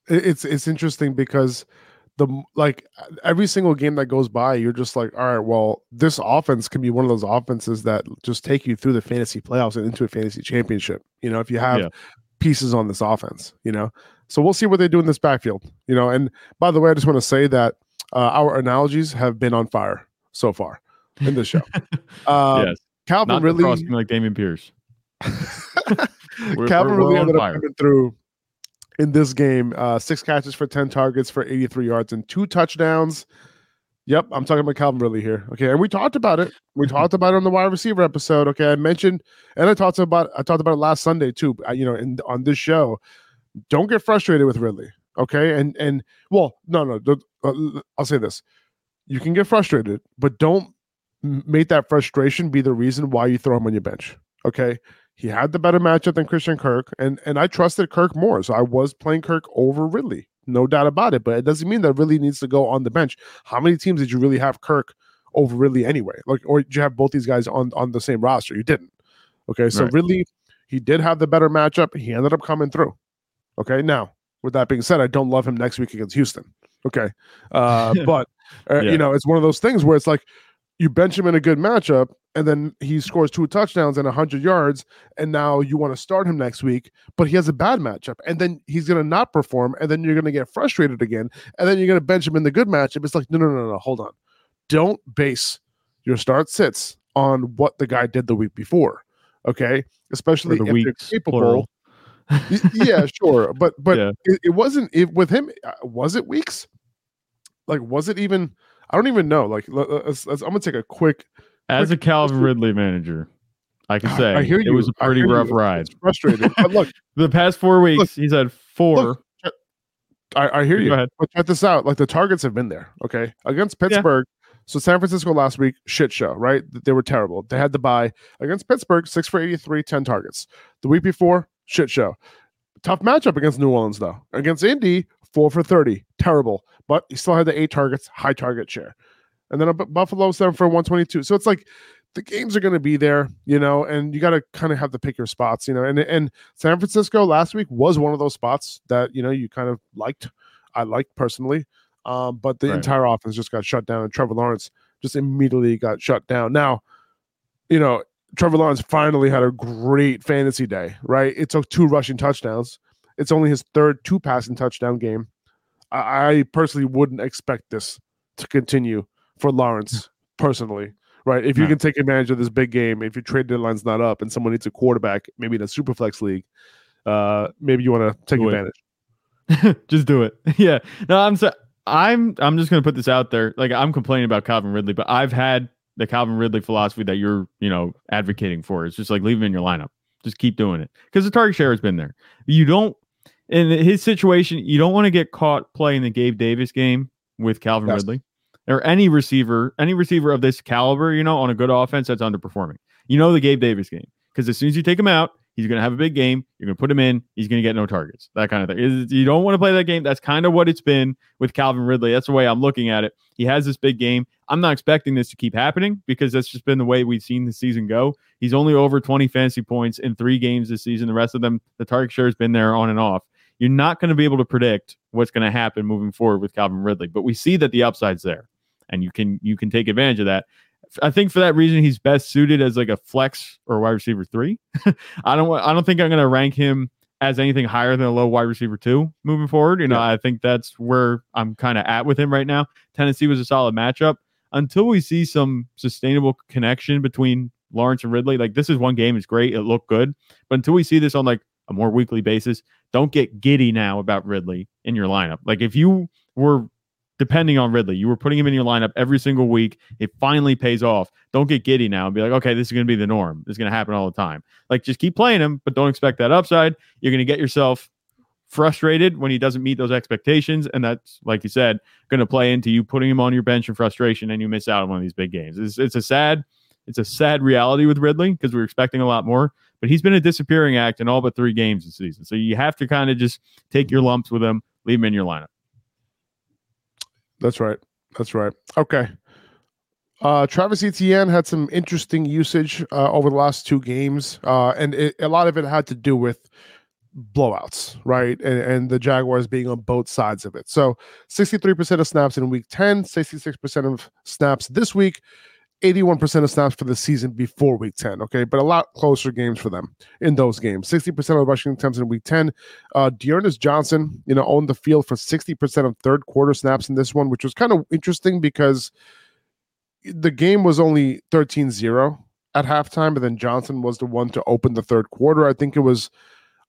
it's it's interesting because the like every single game that goes by, you're just like, all right, well, this offense can be one of those offenses that just take you through the fantasy playoffs and into a fantasy championship. You know, if you have Yeah. pieces on this offense, you know. So we'll see what they do in this backfield, you know. And by the way, I just want to say that uh, our analogies have been on fire so far in this show. [LAUGHS] Uh, yes. Calvin Not really, like Dameon Pierce. [LAUGHS] We're- Calvin we're- really ended up coming through in this game. Uh, six catches for 10 targets for 83 yards and two touchdowns. Yep, I'm talking about Calvin Ridley here. Okay, and we talked about it. We talked about it on the wide receiver episode. Okay, I mentioned and I talked about I talked about it last Sunday too. uh, You know, in on this show, don't get frustrated with Ridley. Okay, and and well, no, no, uh, I'll say this: you can get frustrated, but don't make that frustration be the reason why you throw him on your bench. Okay, he had the better matchup than Christian Kirk, and and I trusted Kirk more, so I was playing Kirk over Ridley, no doubt about it. But it doesn't mean that Ridley needs to go on the bench. How many teams did you really have Kirk over Ridley anyway? Like, or did you have both these guys on on the same roster? You didn't. Okay, so Right. Ridley, he did have the better matchup. He ended up coming through. Okay, now with that being said, I don't love him next week against Houston. Okay, uh, [LAUGHS] but uh, Yeah. you know it's one of those things where it's like you bench him in a good matchup, and then he scores two touchdowns and hundred yards, and now you want to start him next week, but he has a bad matchup, and then he's going to not perform, and then you're going to get frustrated again, and then you're going to bench him in the good matchup. It's like no, no, no, no, hold on, don't base your start sits on what the guy did the week before. Okay, especially the if they're capable. plural. Yeah, [LAUGHS] sure, but but Yeah. it, it wasn't it with him. uh, Was it weeks? Like, was it even? I don't even know. Like, let- let's, let's, I'm gonna take a quick. As a Calvin Ridley manager, I can say I hear you. it was a pretty rough you. ride. It's frustrating, but look, [LAUGHS] The past four weeks, he's had four. look, I, I hear Go you. ahead. But check this out. Like the targets have been there. Okay, against Pittsburgh. So San Francisco last week, shit show, right? They were terrible. They had to buy against Pittsburgh, six for 83, 10 targets. The week before, shit show. Tough matchup against New Orleans, though. Against Indy, four for 30. Terrible. But he still had the eight targets, high target share. And then Buffalo, seven for 122. So it's like the games are going to be there, you know, and you got to kind of have to pick your spots, you know. And and San Francisco last week was one of those spots that, you know, you kind of liked. I liked personally. Um, but the Right. entire offense just got shut down, and Trevor Lawrence just immediately got shut down. Now, you know, Trevor Lawrence finally had a great fantasy day, right? It took two rushing touchdowns. It's only his third two passing touchdown game. I, I personally wouldn't expect this to continue for Lawrence personally, right? If you No. can take advantage of this big game, if your trade deadline's not up and someone needs a quarterback, maybe in a super flex league, uh, maybe you want to take Do advantage. [LAUGHS] just do it. [LAUGHS] yeah. No, I'm so I'm I'm just gonna put this out there. Like I'm complaining about Calvin Ridley, but I've had the Calvin Ridley philosophy that you're, you know, advocating for. It's just like leave him in your lineup. Just keep doing it. Because the target share has been there. You don't in his situation, you don't want to get caught playing the Gabe Davis game with Calvin Yes. Ridley. Or any receiver, any receiver of this caliber, you know, on a good offense that's underperforming. You know the Gabe Davis game. Because as soon as you take him out, he's going to have a big game. You're going to put him in. He's going to get no targets. That kind of thing. You don't want to play that game. That's kind of what it's been with Calvin Ridley. That's the way I'm looking at it. He has this big game. I'm not expecting this to keep happening because that's just been the way we've seen the season go. He's only over 20 fantasy points in three games this season. The rest of them, the target share has been there on and off. You're not going to be able to predict what's going to happen moving forward with Calvin Ridley, but we see that the upside's there, and you can you can take advantage of that. I think for that reason, he's best suited as like a flex or wide receiver three. [LAUGHS] I don't. I don't think I'm going to rank him as anything higher than a low wide receiver two moving forward. You know, I think that's where I'm kind of at with him right now. Tennessee was a solid matchup until we see some sustainable connection between Lawrence and Ridley. Like this is one game, it's great, it looked good, but until we see this on like a more weekly basis, don't get giddy now about Ridley in your lineup. Like if you were depending on Ridley, you were putting him in your lineup every single week. It finally pays off. Don't get giddy now and be like, okay, this is going to be the norm. This is going to happen all the time. Like just keep playing him, but don't expect that upside. You're going to get yourself frustrated when he doesn't meet those expectations. And that's, like you said, going to play into you putting him on your bench in frustration and you miss out on one of these big games. It's, it's a sad, it's a sad reality with Ridley because we are expecting a lot more, but he's been a disappearing act in all but three games this season. So you have to kind of just take your lumps with him, leave him in your lineup. That's right. That's right. Okay. Uh, Travis Etienne had some interesting usage uh, over the last two games, uh, and it, a lot of it had to do with blowouts, right? And, and the Jaguars being on both sides of it. So, 63% of snaps in week 10, 66% of snaps this week, 81% of snaps for the season before week 10. Okay. But a lot closer games for them in those games. 60% of rushing attempts in week 10. Uh, D'Ernest Johnson, you know, owned the field for 60% of third quarter snaps in this one, which was kind of interesting because the game was only 13 0 at halftime, but then Johnson was the one to open the third quarter. I think it was.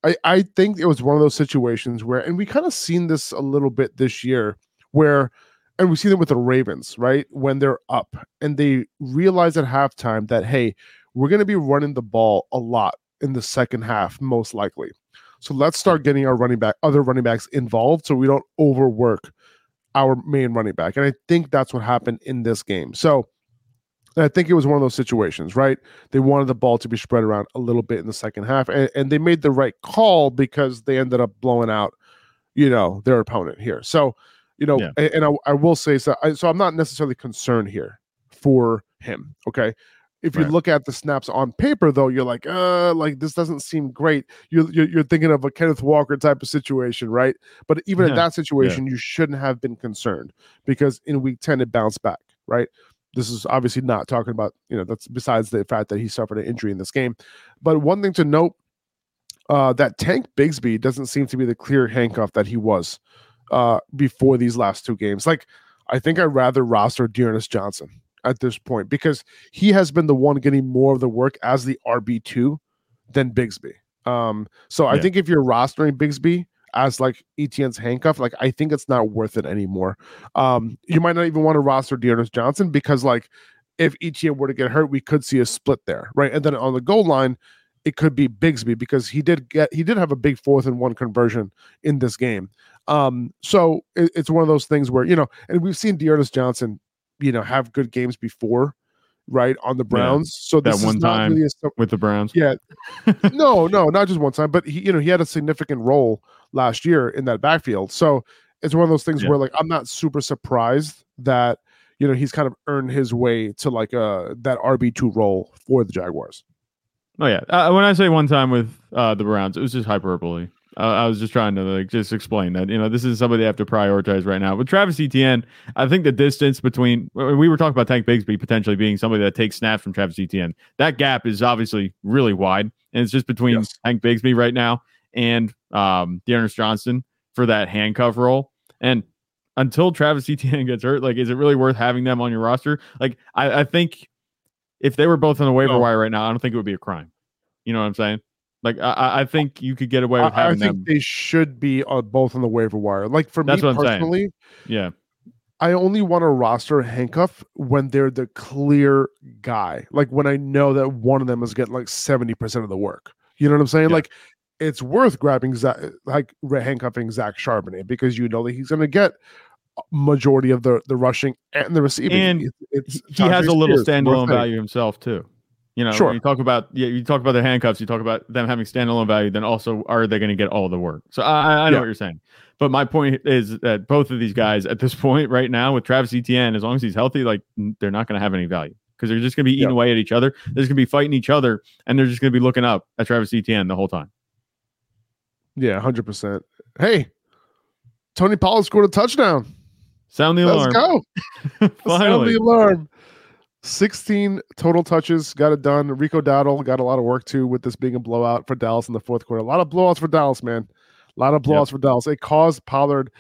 I, I think it was one of those situations where, and we kind of seen this a little bit this year, where, and we've seen it with the Ravens, right? When they're up and they realize at halftime that, hey, we're going to be running the ball a lot in the second half, most likely. So let's start getting our running back, other running backs involved so we don't overwork our main running back. And I think that's what happened in this game. So I think it was one of those situations, right? They wanted the ball to be spread around a little bit in the second half, and, and they made the right call because they ended up blowing out, you know, their opponent here. So, you know, Yeah. and, and I, I will say so. I, so I'm not necessarily concerned here for him. Okay. If you Right. look at the snaps on paper, though, you're like, uh, like this doesn't seem great. You're you're, you're thinking of a Kenneth Walker type of situation, right? But even in that situation, you shouldn't have been concerned because in week 10 it bounced back, right? This is obviously not talking about, you know, that's besides the fact that he suffered an injury in this game. But one thing to note uh, that Tank Bigsby doesn't seem to be the clear handcuff that he was uh, before these last two games. Like, I think I'd rather roster D'Ernest Johnson at this point because he has been the one getting more of the work as the RB2 than Bigsby. Um, so I think if you're rostering Bigsby as like Etienne's handcuff, like I think it's not worth it anymore. Um, you might not even want to roster D'Ernest Johnson because like if Etienne were to get hurt, we could see a split there, right? And then on the goal line, it could be Bigsby because he did get he did have a big fourth and one conversion in this game. Um, so it- it's one of those things where you know, and we've seen D'Ernest Johnson, you know, have good games before, right on the Browns. so that one is not time. really a, with the Browns. yeah. [LAUGHS] no, no, not just one time, but he, you know, he had a significant role last year in that backfield. So it's one of those things Yeah. where like I'm not super surprised that you know he's kind of earned his way to like uh that RB two role for the Jaguars. Oh yeah. Uh, when I say one time with uh, the Browns, it was just hyperbole. I, I was just trying to like just explain that you know this is somebody they have to prioritize right now. With Travis Etienne, I think the distance between we were talking about Tank Bigsby potentially being somebody that takes snaps from Travis Etienne. That gap is obviously really wide, and it's just between Yes. Tank Bigsby right now and um D'Ernest Johnson for that handcuff role. And until Travis Etienne gets hurt, like, is it really worth having them on your roster? Like, I, I think if they were both on the waiver wire right now, I don't think it would be a crime. You know what I'm saying? Like, I- I, think you could get away with I, I think them. they should be uh, both on the waiver wire. Like for That's me I'm saying. personally, Yeah. I only want to roster handcuff when they're the clear guy. Like when I know that one of them is getting like 70% of the work. You know what I'm saying? Yeah. Like it's worth grabbing Zach, like handcuffing Zach Charbonnet because you know that he's going to get majority of the the rushing and the receiving. And It- it's he has a little Spears, standalone value himself too. You know, Sure. you talk about yeah, you talk about the handcuffs, you talk about them having standalone value. Then also, are they going to get all the work? So I, I- know Yeah. what you're saying, but my point is that both of these guys at this [LAUGHS] point right now with Travis Etienne, as long as he's healthy, like they're not going to have any value because they're just going to be eating Yeah. away at each other. They're just going to be fighting each other, and they're just going to be looking up at Travis Etienne the whole time. Yeah, 100%. Hey, Tony Pollard scored a touchdown. Sound the alarm. Let's go. [LAUGHS] Sound the alarm. 16 total touches, got it done. Rico Dowdle got a lot of work too with this being a blowout for Dallas in the fourth quarter. A lot of blowouts for Dallas, man. A lot of blowouts for Dallas. It caused Pollard,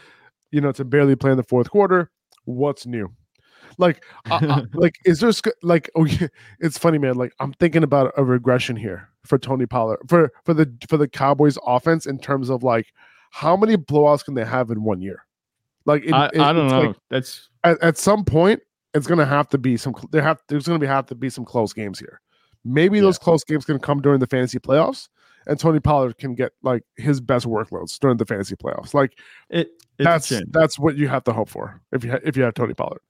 you know, to barely play in the fourth quarter. What's new? Like, I- [LAUGHS] like, is there like? Oh, yeah, it's funny, man. Like, I'm thinking about a regression here for Tony Pollard for for the for the Cowboys offense in terms of like how many blowouts can they have in one year? Like, it- I, it- I don't know. like- That's at, at some point it's going to have to be some there have there's to be have to be some close games here maybe Yeah. those close games can come during the fantasy playoffs and tony pollard can get like his best workloads during the fantasy playoffs like it. It's that's that's what you have to hope for if you ha- if you have tony pollard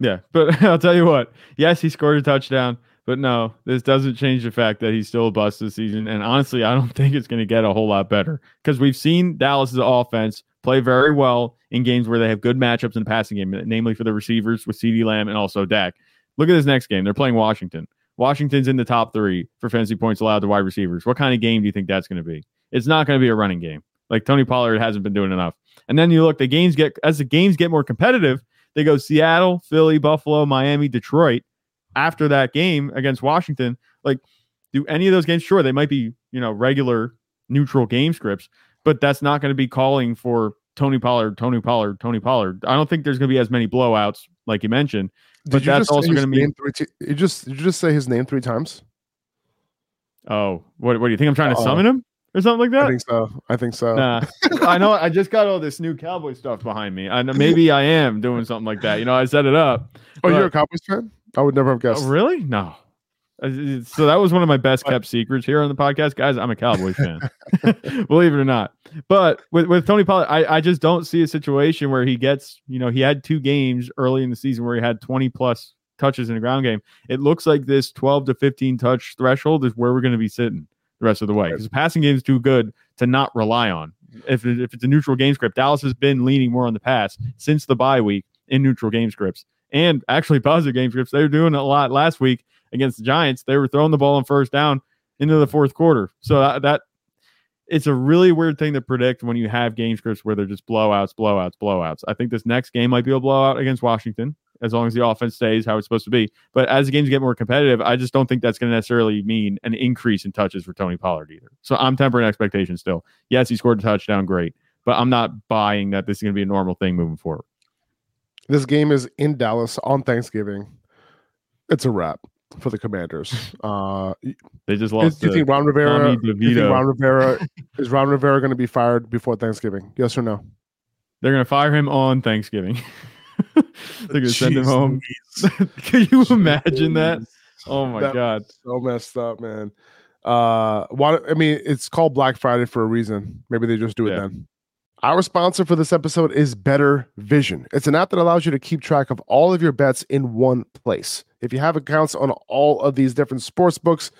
Yeah, but [LAUGHS] I'll tell you what. Yes, he scored a touchdown, but no, this doesn't change the fact that he's still a bust this season. And honestly, I don't [LAUGHS] think it's going to get a whole lot better because we've seen Dallas's offense play very well in games where they have good matchups in the passing game, namely for the receivers with CeeDee Lamb and also Dak. Look at this next game. They're playing Washington. Washington's in the top three for fantasy points allowed to wide receivers. What kind of game do you think that's going to be? It's not going to be a running game. Like Tony Pollard hasn't been doing enough. And then you look, the games get as the games get more competitive, they go Seattle, Philly, Buffalo, Miami, Detroit. After that game against Washington, like, do any of those games? Sure, they might be, you know, regular neutral game scripts, but that's not going to be calling for Tony Pollard, Tony Pollard, Tony Pollard. I don't think there's going to be as many blowouts, like you mentioned. But you that's also gonna mean- three t- you just did you just say his name three times Oh, what, what do you think? I'm trying to Uh-oh. summon uh, him or something like that. i think so i think so Nah, I know. I just got all this new cowboy stuff behind me. I know maybe I am doing something like that. You know, I set it up. oh you're a cowboys fan i would never have oh, guessed Oh, really? No. Uh, So that was one of my best kept secrets here on the podcast, guys. I'm a Cowboys fan, [LAUGHS] believe it or not. But with, with Tony Pollard, I, I just don't see a situation where he gets, you know, he had two games early in the season where he had 20 plus touches in the ground game. It looks like this 12 to 15 touch threshold is where we're going to be sitting the rest of the way because the passing game is too good to not rely on. If, if it's a neutral game script, Dallas has been leaning more on the pass since the bye week in neutral game scripts and actually positive game scripts. They were doing a lot last week against the Giants. They were throwing the ball on first down into the fourth quarter. So that, that it's a really weird thing to predict when you have game scripts where they're just blowouts, blowouts, blowouts. I think this next game might be a blowout against Washington as long as the offense stays how it's supposed to be. But as the games get more competitive, I just don't think that's going to necessarily mean an increase in touches for Tony Pollard either. So I'm tempering expectations still. Yes, he scored a touchdown, great, but I'm not buying that this is going to be a normal thing moving forward. this game is in dallas on thanksgiving it's a wrap for the commanders uh They just lost. do you think Ron Rivera? Do you think Ron Rivera [LAUGHS] is Ron Rivera going to be fired before Thanksgiving? Yes or no? They're going to fire him on Thanksgiving. [LAUGHS] They're going to send him home. [LAUGHS] Can you imagine that? Oh my That- god. So messed up, man. Uh, why? I mean, it's called Black Friday for a reason. Maybe they just do it Yeah. then. Our sponsor for this episode is Better Vision. It's an app that allows you to keep track of all of your bets in one place. If you have accounts on all of these different sports books,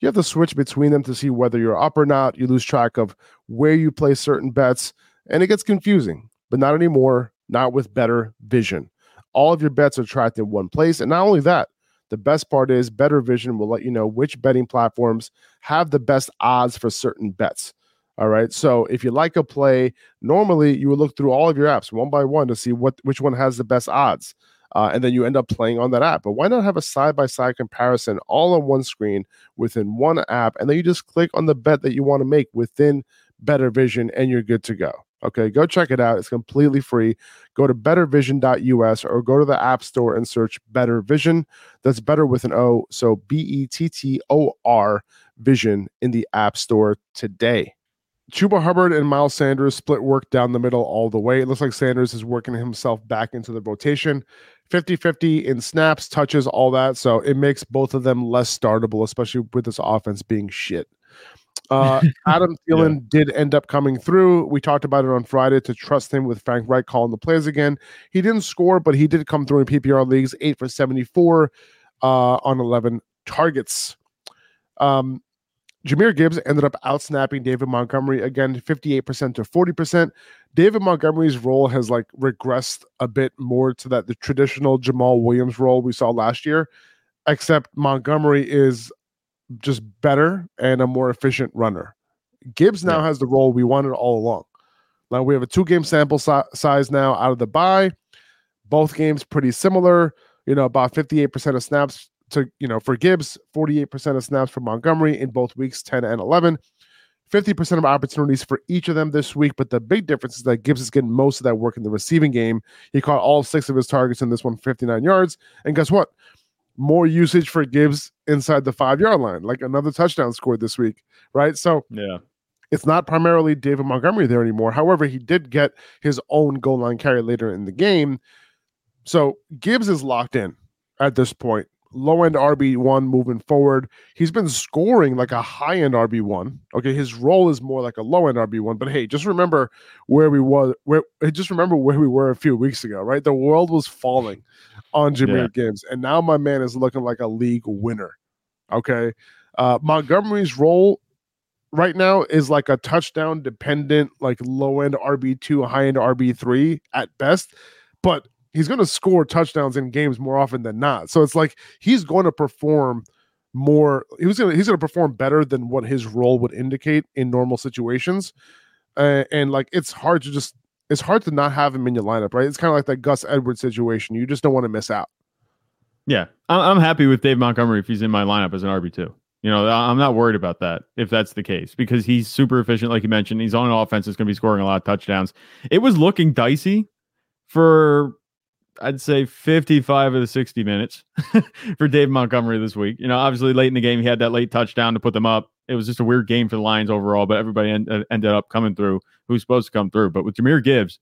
you have to switch between them to see whether you're up or not. You lose track of where you place certain bets, and it gets confusing. But not anymore, not with Better Vision. All of your bets are tracked in one place. And not only that, the best part is BettorVision will let you know which betting platforms have the best odds for certain bets. All right. So if you like a play, normally you would look through all of your apps one by one to see what which one has the best odds. Uh, and then you end up playing on that app. But why not have a side by side comparison all on one screen within one app? And then you just click on the bet that you want to make within BettorVision and you're good to go. Okay, go check it out. It's completely free. Go to bettervision.us or go to the App Store and search BettorVision. That's better with an O. So B E T T O R Vision in the App Store today. Chuba Hubbard and Miles Sanders split work down the middle all the way. It looks like Sanders is working himself back into the rotation. 50 50 in snaps, touches, all that. So it makes both of them less startable, especially with this offense being shit. Uh, [LAUGHS] Adam Thielen yeah. did end up coming through. We talked about it on Friday to trust him with Frank Reich calling the plays again. He didn't score, but he did come through in PPR leagues, eight for 74 uh, on 11 targets. Um, Jahmyr Gibbs ended up outsnapping David Montgomery again, 58% to 40%. David Montgomery's role has like regressed a bit more to that the traditional Jamaal Williams role we saw last year, except Montgomery is just better and a more efficient runner. Gibbs now yeah. has the role we wanted all along. Now we have a two game sample si- size now out of the bye. Both games pretty similar, you know, about 58% of snaps to, you know, for Gibbs, 48% of snaps for Montgomery in both weeks 10 and 11. 50% of opportunities for each of them this week. But the big difference is that Gibbs is getting most of that work in the receiving game. He caught all six of his targets in this one, 59 yards. And guess what? More usage for Gibbs inside the five yard line, like another touchdown scored this week, right? So, yeah. It's not primarily David Montgomery there anymore. However, he did get his own goal line carry later in the game. So Gibbs is locked in at this point low end RB1 moving forward. He's been scoring like a high end RB1. Okay, his role is more like a low end RB1, but hey, just remember where we were where [LAUGHS] just remember where we were a few weeks ago, right? The world was falling on Jahmyr yeah. Gibbs, and now my man is looking like a league winner. Okay. Uh Montgomery's role right now is like a touchdown dependent, like low end RB2, high end RB3 at best. But he's going to score touchdowns in games more often than not. So it's like he's going to perform more. He was going to he's going to perform better than what his role would indicate in normal situations. Uh, and like it's hard to just it's hard to not have him in your lineup, right? It's kind of like that Gus Edwards situation. You just don't want to miss out. Yeah, I'm happy with Dave Montgomery if he's in my lineup as an RB two. You know, I'm not worried about that if that's the case because he's super efficient, like you mentioned. He's on an offense that's going to be scoring a lot of touchdowns. It was looking dicey for I'd say 55 of the 60 minutes [LAUGHS] for Dave Montgomery this week. You know, obviously late in the game, he had that late touchdown to put them up. It was just a weird game for the Lions overall, but everybody en- uh, ended up coming through who's supposed to come through. But with Jahmyr Gibbs,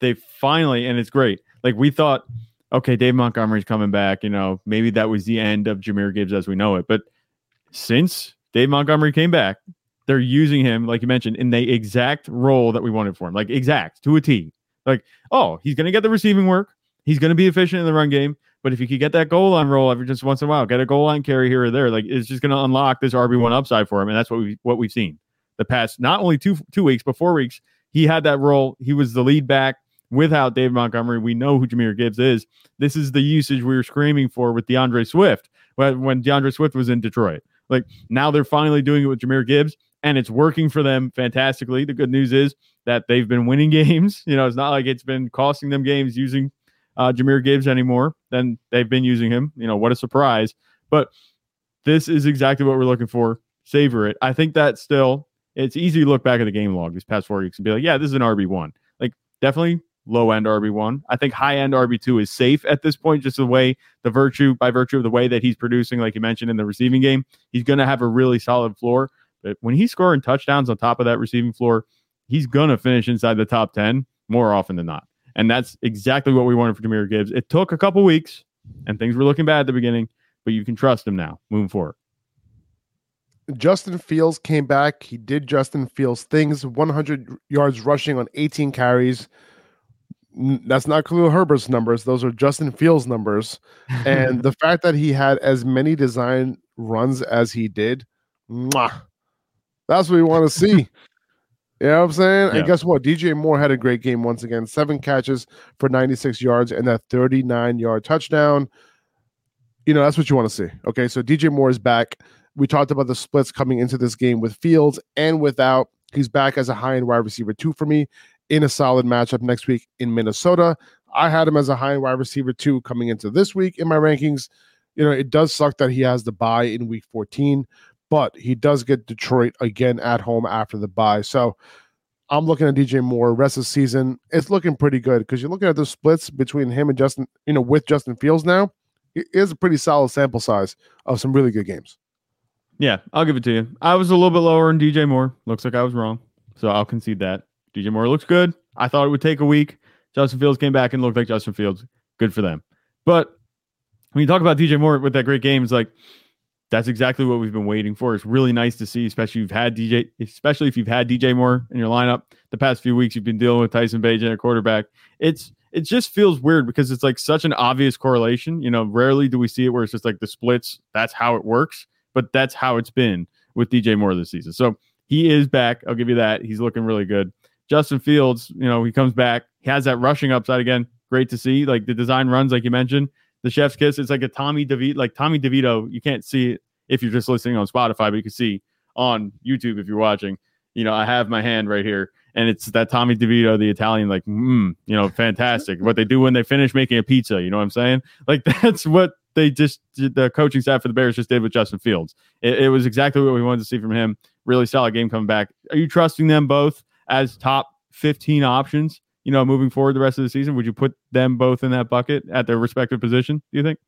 they finally, and it's great. Like we thought, okay, Dave Montgomery's coming back. You know, maybe that was the end of Jahmyr Gibbs as we know it. But since Dave Montgomery came back, they're using him, like you mentioned, in the exact role that we wanted for him, like exact to a T. Like, oh, he's going to get the receiving work. He's going to be efficient in the run game, but if you could get that goal line roll every just once in a while, get a goal line carry here or there, like it's just going to unlock this RB one mm-hmm. upside for him, and that's what we what we've seen the past not only two two weeks but four weeks. He had that role. He was the lead back without David Montgomery. We know who Jahmyr Gibbs is. This is the usage we were screaming for with D'Andre Swift when, when D'Andre Swift was in Detroit. Like now they're finally doing it with Jahmyr Gibbs and it's working for them fantastically. The good news is that they've been winning [LAUGHS] games. You know, it's not like it's been costing them games using uh, Jahmyr Gibbs anymore. Then they've been using him. You know, what a surprise. But this is exactly what we're looking for. Savor it. I think that still, it's easy to look back at the game log these past four weeks and be like, yeah, this is an RB1. Like, definitely low end RB1. I think high end RB2 is safe at this point, just the way the virtue, by virtue of the way that he's producing, like you mentioned in the receiving game, he's going to have a really solid floor. But when he's scoring touchdowns on top of that receiving floor, he's going to finish inside the top 10 more often than not. And that's exactly what we wanted for Jahmyr Gibbs. It took a couple weeks and things were looking bad at the beginning, but you can trust him now moving forward. Justin Fields came back. He did Justin Fields things 100 yards rushing on 18 carries. That's not Khalil Herbert's numbers. Those are Justin Fields' numbers. [LAUGHS] And the fact that he had as many design runs as he did, mwah, that's what we want to see. [LAUGHS] You know what I'm saying? Yeah. And guess what? DJ Moore had a great game once again. Seven catches for 96 yards and that 39 yard touchdown. You know, that's what you want to see. Okay, so DJ Moore is back. We talked about the splits coming into this game with Fields and without. He's back as a high end wide receiver two for me in a solid matchup next week in Minnesota. I had him as a high end wide receiver two coming into this week in my rankings. You know, it does suck that he has the bye in week 14, but he does get Detroit again at home after the bye. So I'm looking at DJ Moore rest of the season. It's looking pretty good because you're looking at the splits between him and Justin, you know, with Justin Fields now. It is a pretty solid sample size of some really good games. Yeah, I'll give it to you. I was a little bit lower in DJ Moore. Looks like I was wrong. So I'll concede that. DJ Moore looks good. I thought it would take a week. Justin Fields came back and looked like Justin Fields. Good for them. But when you talk about DJ Moore with that great game, it's like that's exactly what we've been waiting for. It's really nice to see, especially if you've had DJ, especially if you've had DJ Moore in your lineup the past few weeks. You've been dealing with Tyson Bagent at quarterback. It's it just feels weird because it's like such an obvious correlation. You know, rarely do we see it where it's just like the splits. That's how it works, but that's how it's been with DJ Moore this season. So he is back. I'll give you that. He's looking really good. Justin Fields, you know, he comes back. He has that rushing upside again. Great to see. Like the design runs, like you mentioned, the chef's kiss. It's like a Tommy DeVito, like Tommy DeVito. You can't see it if you're just listening on Spotify, but you can see on YouTube if you're watching. You know, I have my hand right here, and it's that Tommy DeVito, the Italian, like, mm, you know, fantastic. what they do when they finish making a pizza. You know what I'm saying? Like [LAUGHS] that's what they just the coaching staff for the Bears just did with Justin Fields. It, it was exactly what we wanted to see from him. Really solid game coming back. Are you trusting them both as top 15 options? You know, moving forward the rest of the season, would you put them both in that bucket at their respective position? Do you think?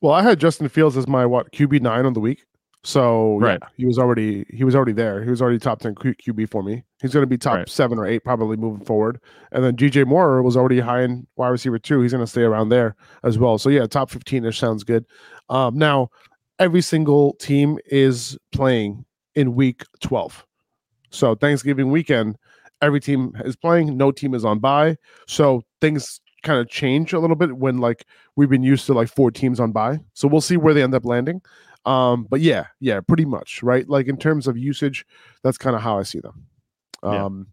Well, I had Justin Fields as my what QB nine on the week, so right. yeah, he was already he was already there. He was already top ten Q- QB for me. He's going to be top Right. seven or eight probably moving forward. And then DJ Moore was already high in wide receiver two. He's going to stay around there as well. So yeah, top fifteen ish sounds good. Um, now, every single team is playing in week twelve. So Thanksgiving weekend, every team is playing. No team is on bye. So things kind of change a little bit when like we've been used to like four teams on bye. So we'll see where they end up landing. Um, but yeah, yeah, pretty much, right? Like in terms of usage, that's kind of how I see them. Yeah. Um,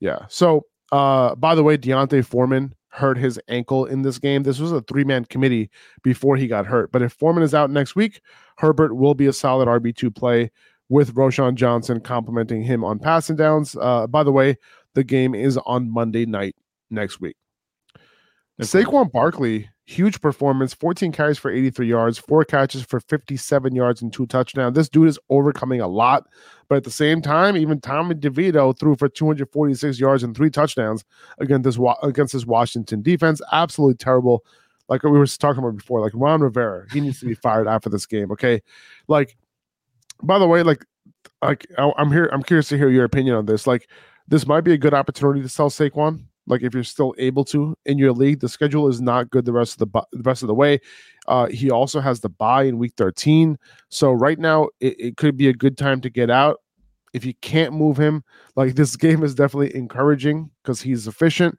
yeah. So uh by the way, D'Onta Foreman hurt his ankle in this game. This was a three-man committee before he got hurt. But if Foreman is out next week, Herbert will be a solid RB2 play with Roschon Johnson complimenting him on passing downs. Uh by the way, the game is on Monday night next week. Okay. Saquon Barkley, huge performance, 14 carries for 83 yards, four catches for 57 yards and two touchdowns. This dude is overcoming a lot, but at the same time, even Tommy DeVito threw for 246 yards and three touchdowns against this against this Washington defense. Absolutely terrible. Like we were talking about before, like Ron Rivera, he needs to be fired after this game. Okay, like by the way, like like I'm here, I'm curious to hear your opinion on this. Like this might be a good opportunity to sell Saquon. Like if you're still able to in your league, the schedule is not good the rest of the bu- the rest of the way. Uh, he also has the buy in week 13, so right now it, it could be a good time to get out. If you can't move him, like [LAUGHS] this game is definitely encouraging because he's efficient.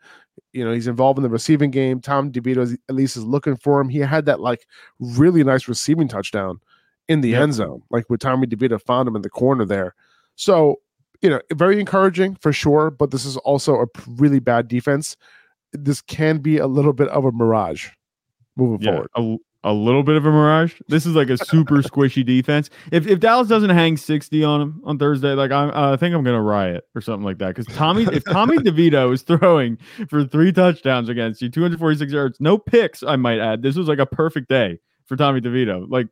You know, he's involved in the receiving game. Tom DeVito is, at least is looking for him. He had that like really nice receiving touchdown in the Yep. end zone, like with Tommy DeVito found him in the corner there. So you know, very encouraging for sure, but this is also a really bad defense. This can be a little bit of a mirage moving Yeah, forward. a, a little bit of a mirage. This is like a super [LAUGHS] squishy defense. If if Dallas doesn't hang sixty on him on Thursday, like I'm, uh, I think I'm gonna riot or something like that. Because Tommy, if Tommy [LAUGHS] DeVito is throwing for three touchdowns against you, 246 yards, no picks, I might add. This was like a perfect day for Tommy DeVito. Like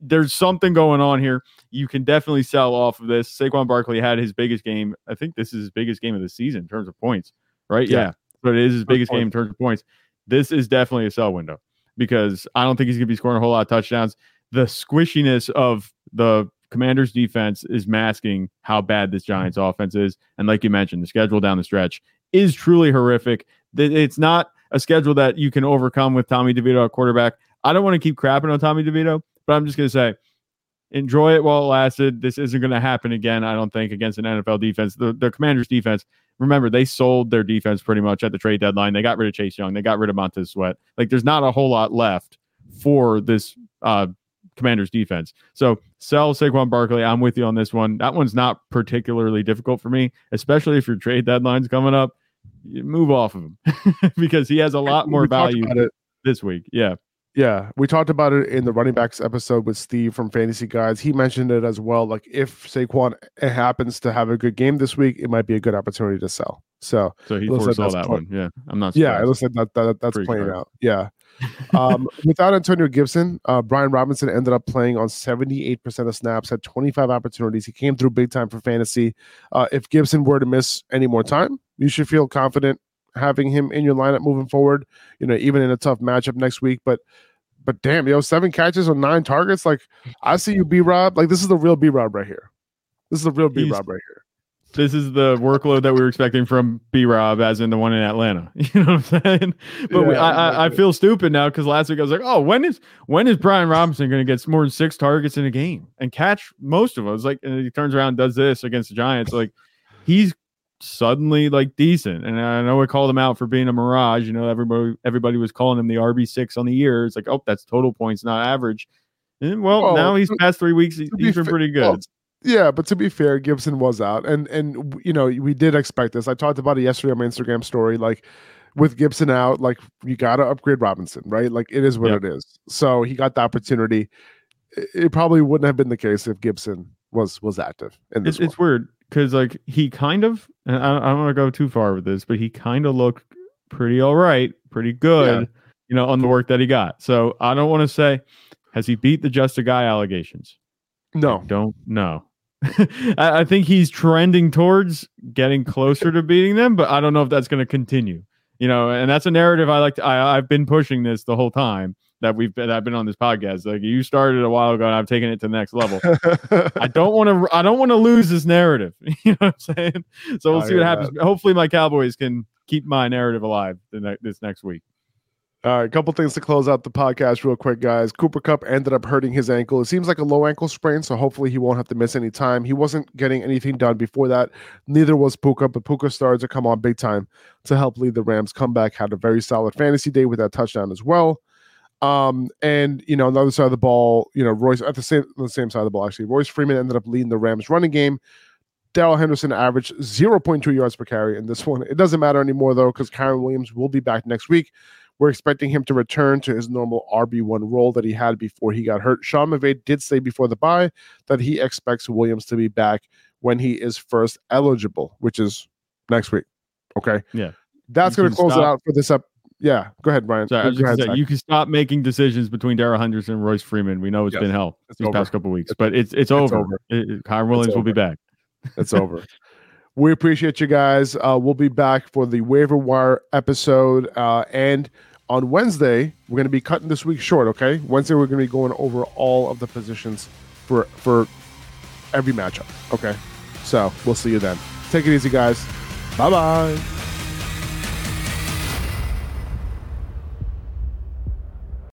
there's something going on here. You can definitely sell off of this. Saquon Barkley had his biggest game. I think this is his biggest game of the season in terms of points, right? Yeah. Yeah. But it is his biggest game in terms of points. This is definitely a sell window because I don't think he's going to be scoring a whole lot of touchdowns. The squishiness of the Commanders defense is masking how bad this mm-hmm. Giants offense is. And like you mentioned, the schedule down the stretch is truly horrific. It's not a schedule that you can overcome with Tommy DeVito at quarterback. I don't want to keep crapping on Tommy DeVito, but I'm just going to say enjoy it while it lasted. This isn't going to happen again, I don't think, against an NFL defense. The, the Commanders defense, remember, they sold their defense pretty much at the trade deadline. They got rid of Chase Young, they got rid of Montez Sweat. Like, there's not a whole lot left for this uh, Commanders defense. So sell Saquon Barkley. I'm with you on this one. That one's not particularly difficult for me, especially if your trade deadline's coming up. You move off of him [LAUGHS] because he has a lot more value this week. Yeah. Yeah, we talked about it in the running backs episode with Steve from Fantasy Guys. He mentioned it as well. Like if Saquon happens to have a good game this week, it might be a good opportunity to sell. So, So he Looks like foresaw that pl- one. Yeah, I'm not. yeah, it surprised. looks like that, that that's Pretty playing correct. out. Yeah. [LAUGHS] um, without Antonio Gibson, uh, Brian Robinson ended up playing on 78% of snaps, had 25 opportunities. He came through big time for fantasy. Uh, if Gibson were to miss any more time, you should feel confident having him in your lineup moving forward, you know, even in a tough matchup next week. But but damn, yo, seven catches on nine targets. Like I see you, B Rob. Like this is the real B Rob right here. This is the real B Rob right here. this is the workload that we were expecting from B Rob, as in the one in Atlanta. [LAUGHS] You know what I'm saying? But we, I, I, I feel stupid now because last week I was like, oh, when is when is Brian Robinson going to get more than six targets in a game and catch most of us? Like, and he turns around and does this against the Giants. Like, he's suddenly like decent. And I know we called him out for being a mirage. You know, everybody everybody was calling him the RB six on the year. It's like, oh, that's total points, not average. And well, Well, now he's past three weeks. he- to be He's been fa- pretty good. well, Yeah, but to be fair, Gibson was out, and and you know we did expect this. I talked about it yesterday on my Instagram story. Like with Gibson out, like you got to upgrade Robinson, right? Like it is what Yep. it is. So he got the opportunity. It, it probably wouldn't have been the case if Gibson was was active in this it's, it's weird because like he kind of and I, I don't want to go too far with this but he kind of looked pretty all right pretty good you know on the work that he got. So i don't want to say has he beat the just a guy allegations? No, don't know. [LAUGHS] I, I think he's trending towards getting closer to beating them but i don't know if that's going to continue you know and that's a narrative i like to, I, i've been pushing this the whole time that we've been i've been on this podcast like you started a while ago and i've taken it to the next level I [LAUGHS] don't want to. I don't want to lose this narrative. [LAUGHS] You know what I'm saying? So we'll I see what happens. Hopefully, my Cowboys can keep my narrative alive the ne- this next week. All right, a couple things to close out the podcast real quick, guys. Cooper Kupp ended up hurting his ankle. It seems like a low ankle sprain, so hopefully he won't have to miss any time. He wasn't getting anything done before that. Neither was Puka, but Puka started to come on big time to help lead the Rams comeback. Had a very solid fantasy day with that touchdown as well. Um, and you know, on the other side of the ball, you know, Royce at the same the same side of the ball, actually, Royce Freeman ended up leading the Rams running game. Darrell Henderson averaged 0.2 yards per carry in this one. It doesn't matter anymore though, because Kyren Williams will be back next week. We're expecting him to return to his normal RB1 role that he had before he got hurt. Sean McVay did say before the bye that he expects Williams to be back when he is first eligible, which is next week. Okay. Yeah. That's going to close it out for this up. Yeah. Go ahead, Brian. So I Go ahead, say, you can stop making decisions between Darrell Henderson and Royce Freeman. We know it's Yes, been hell it's these over. past couple weeks, but it's it's over. over. It- it- Kyren Williams will be back. It's over. [LAUGHS] We appreciate you guys. Uh, we'll be back for the waiver wire episode. Uh, and on Wednesday, we're going to be cutting this week short. Okay, Wednesday we're going to be going over all of the positions for for every matchup. Okay, so we'll see you then. Take it easy, guys. Bye bye.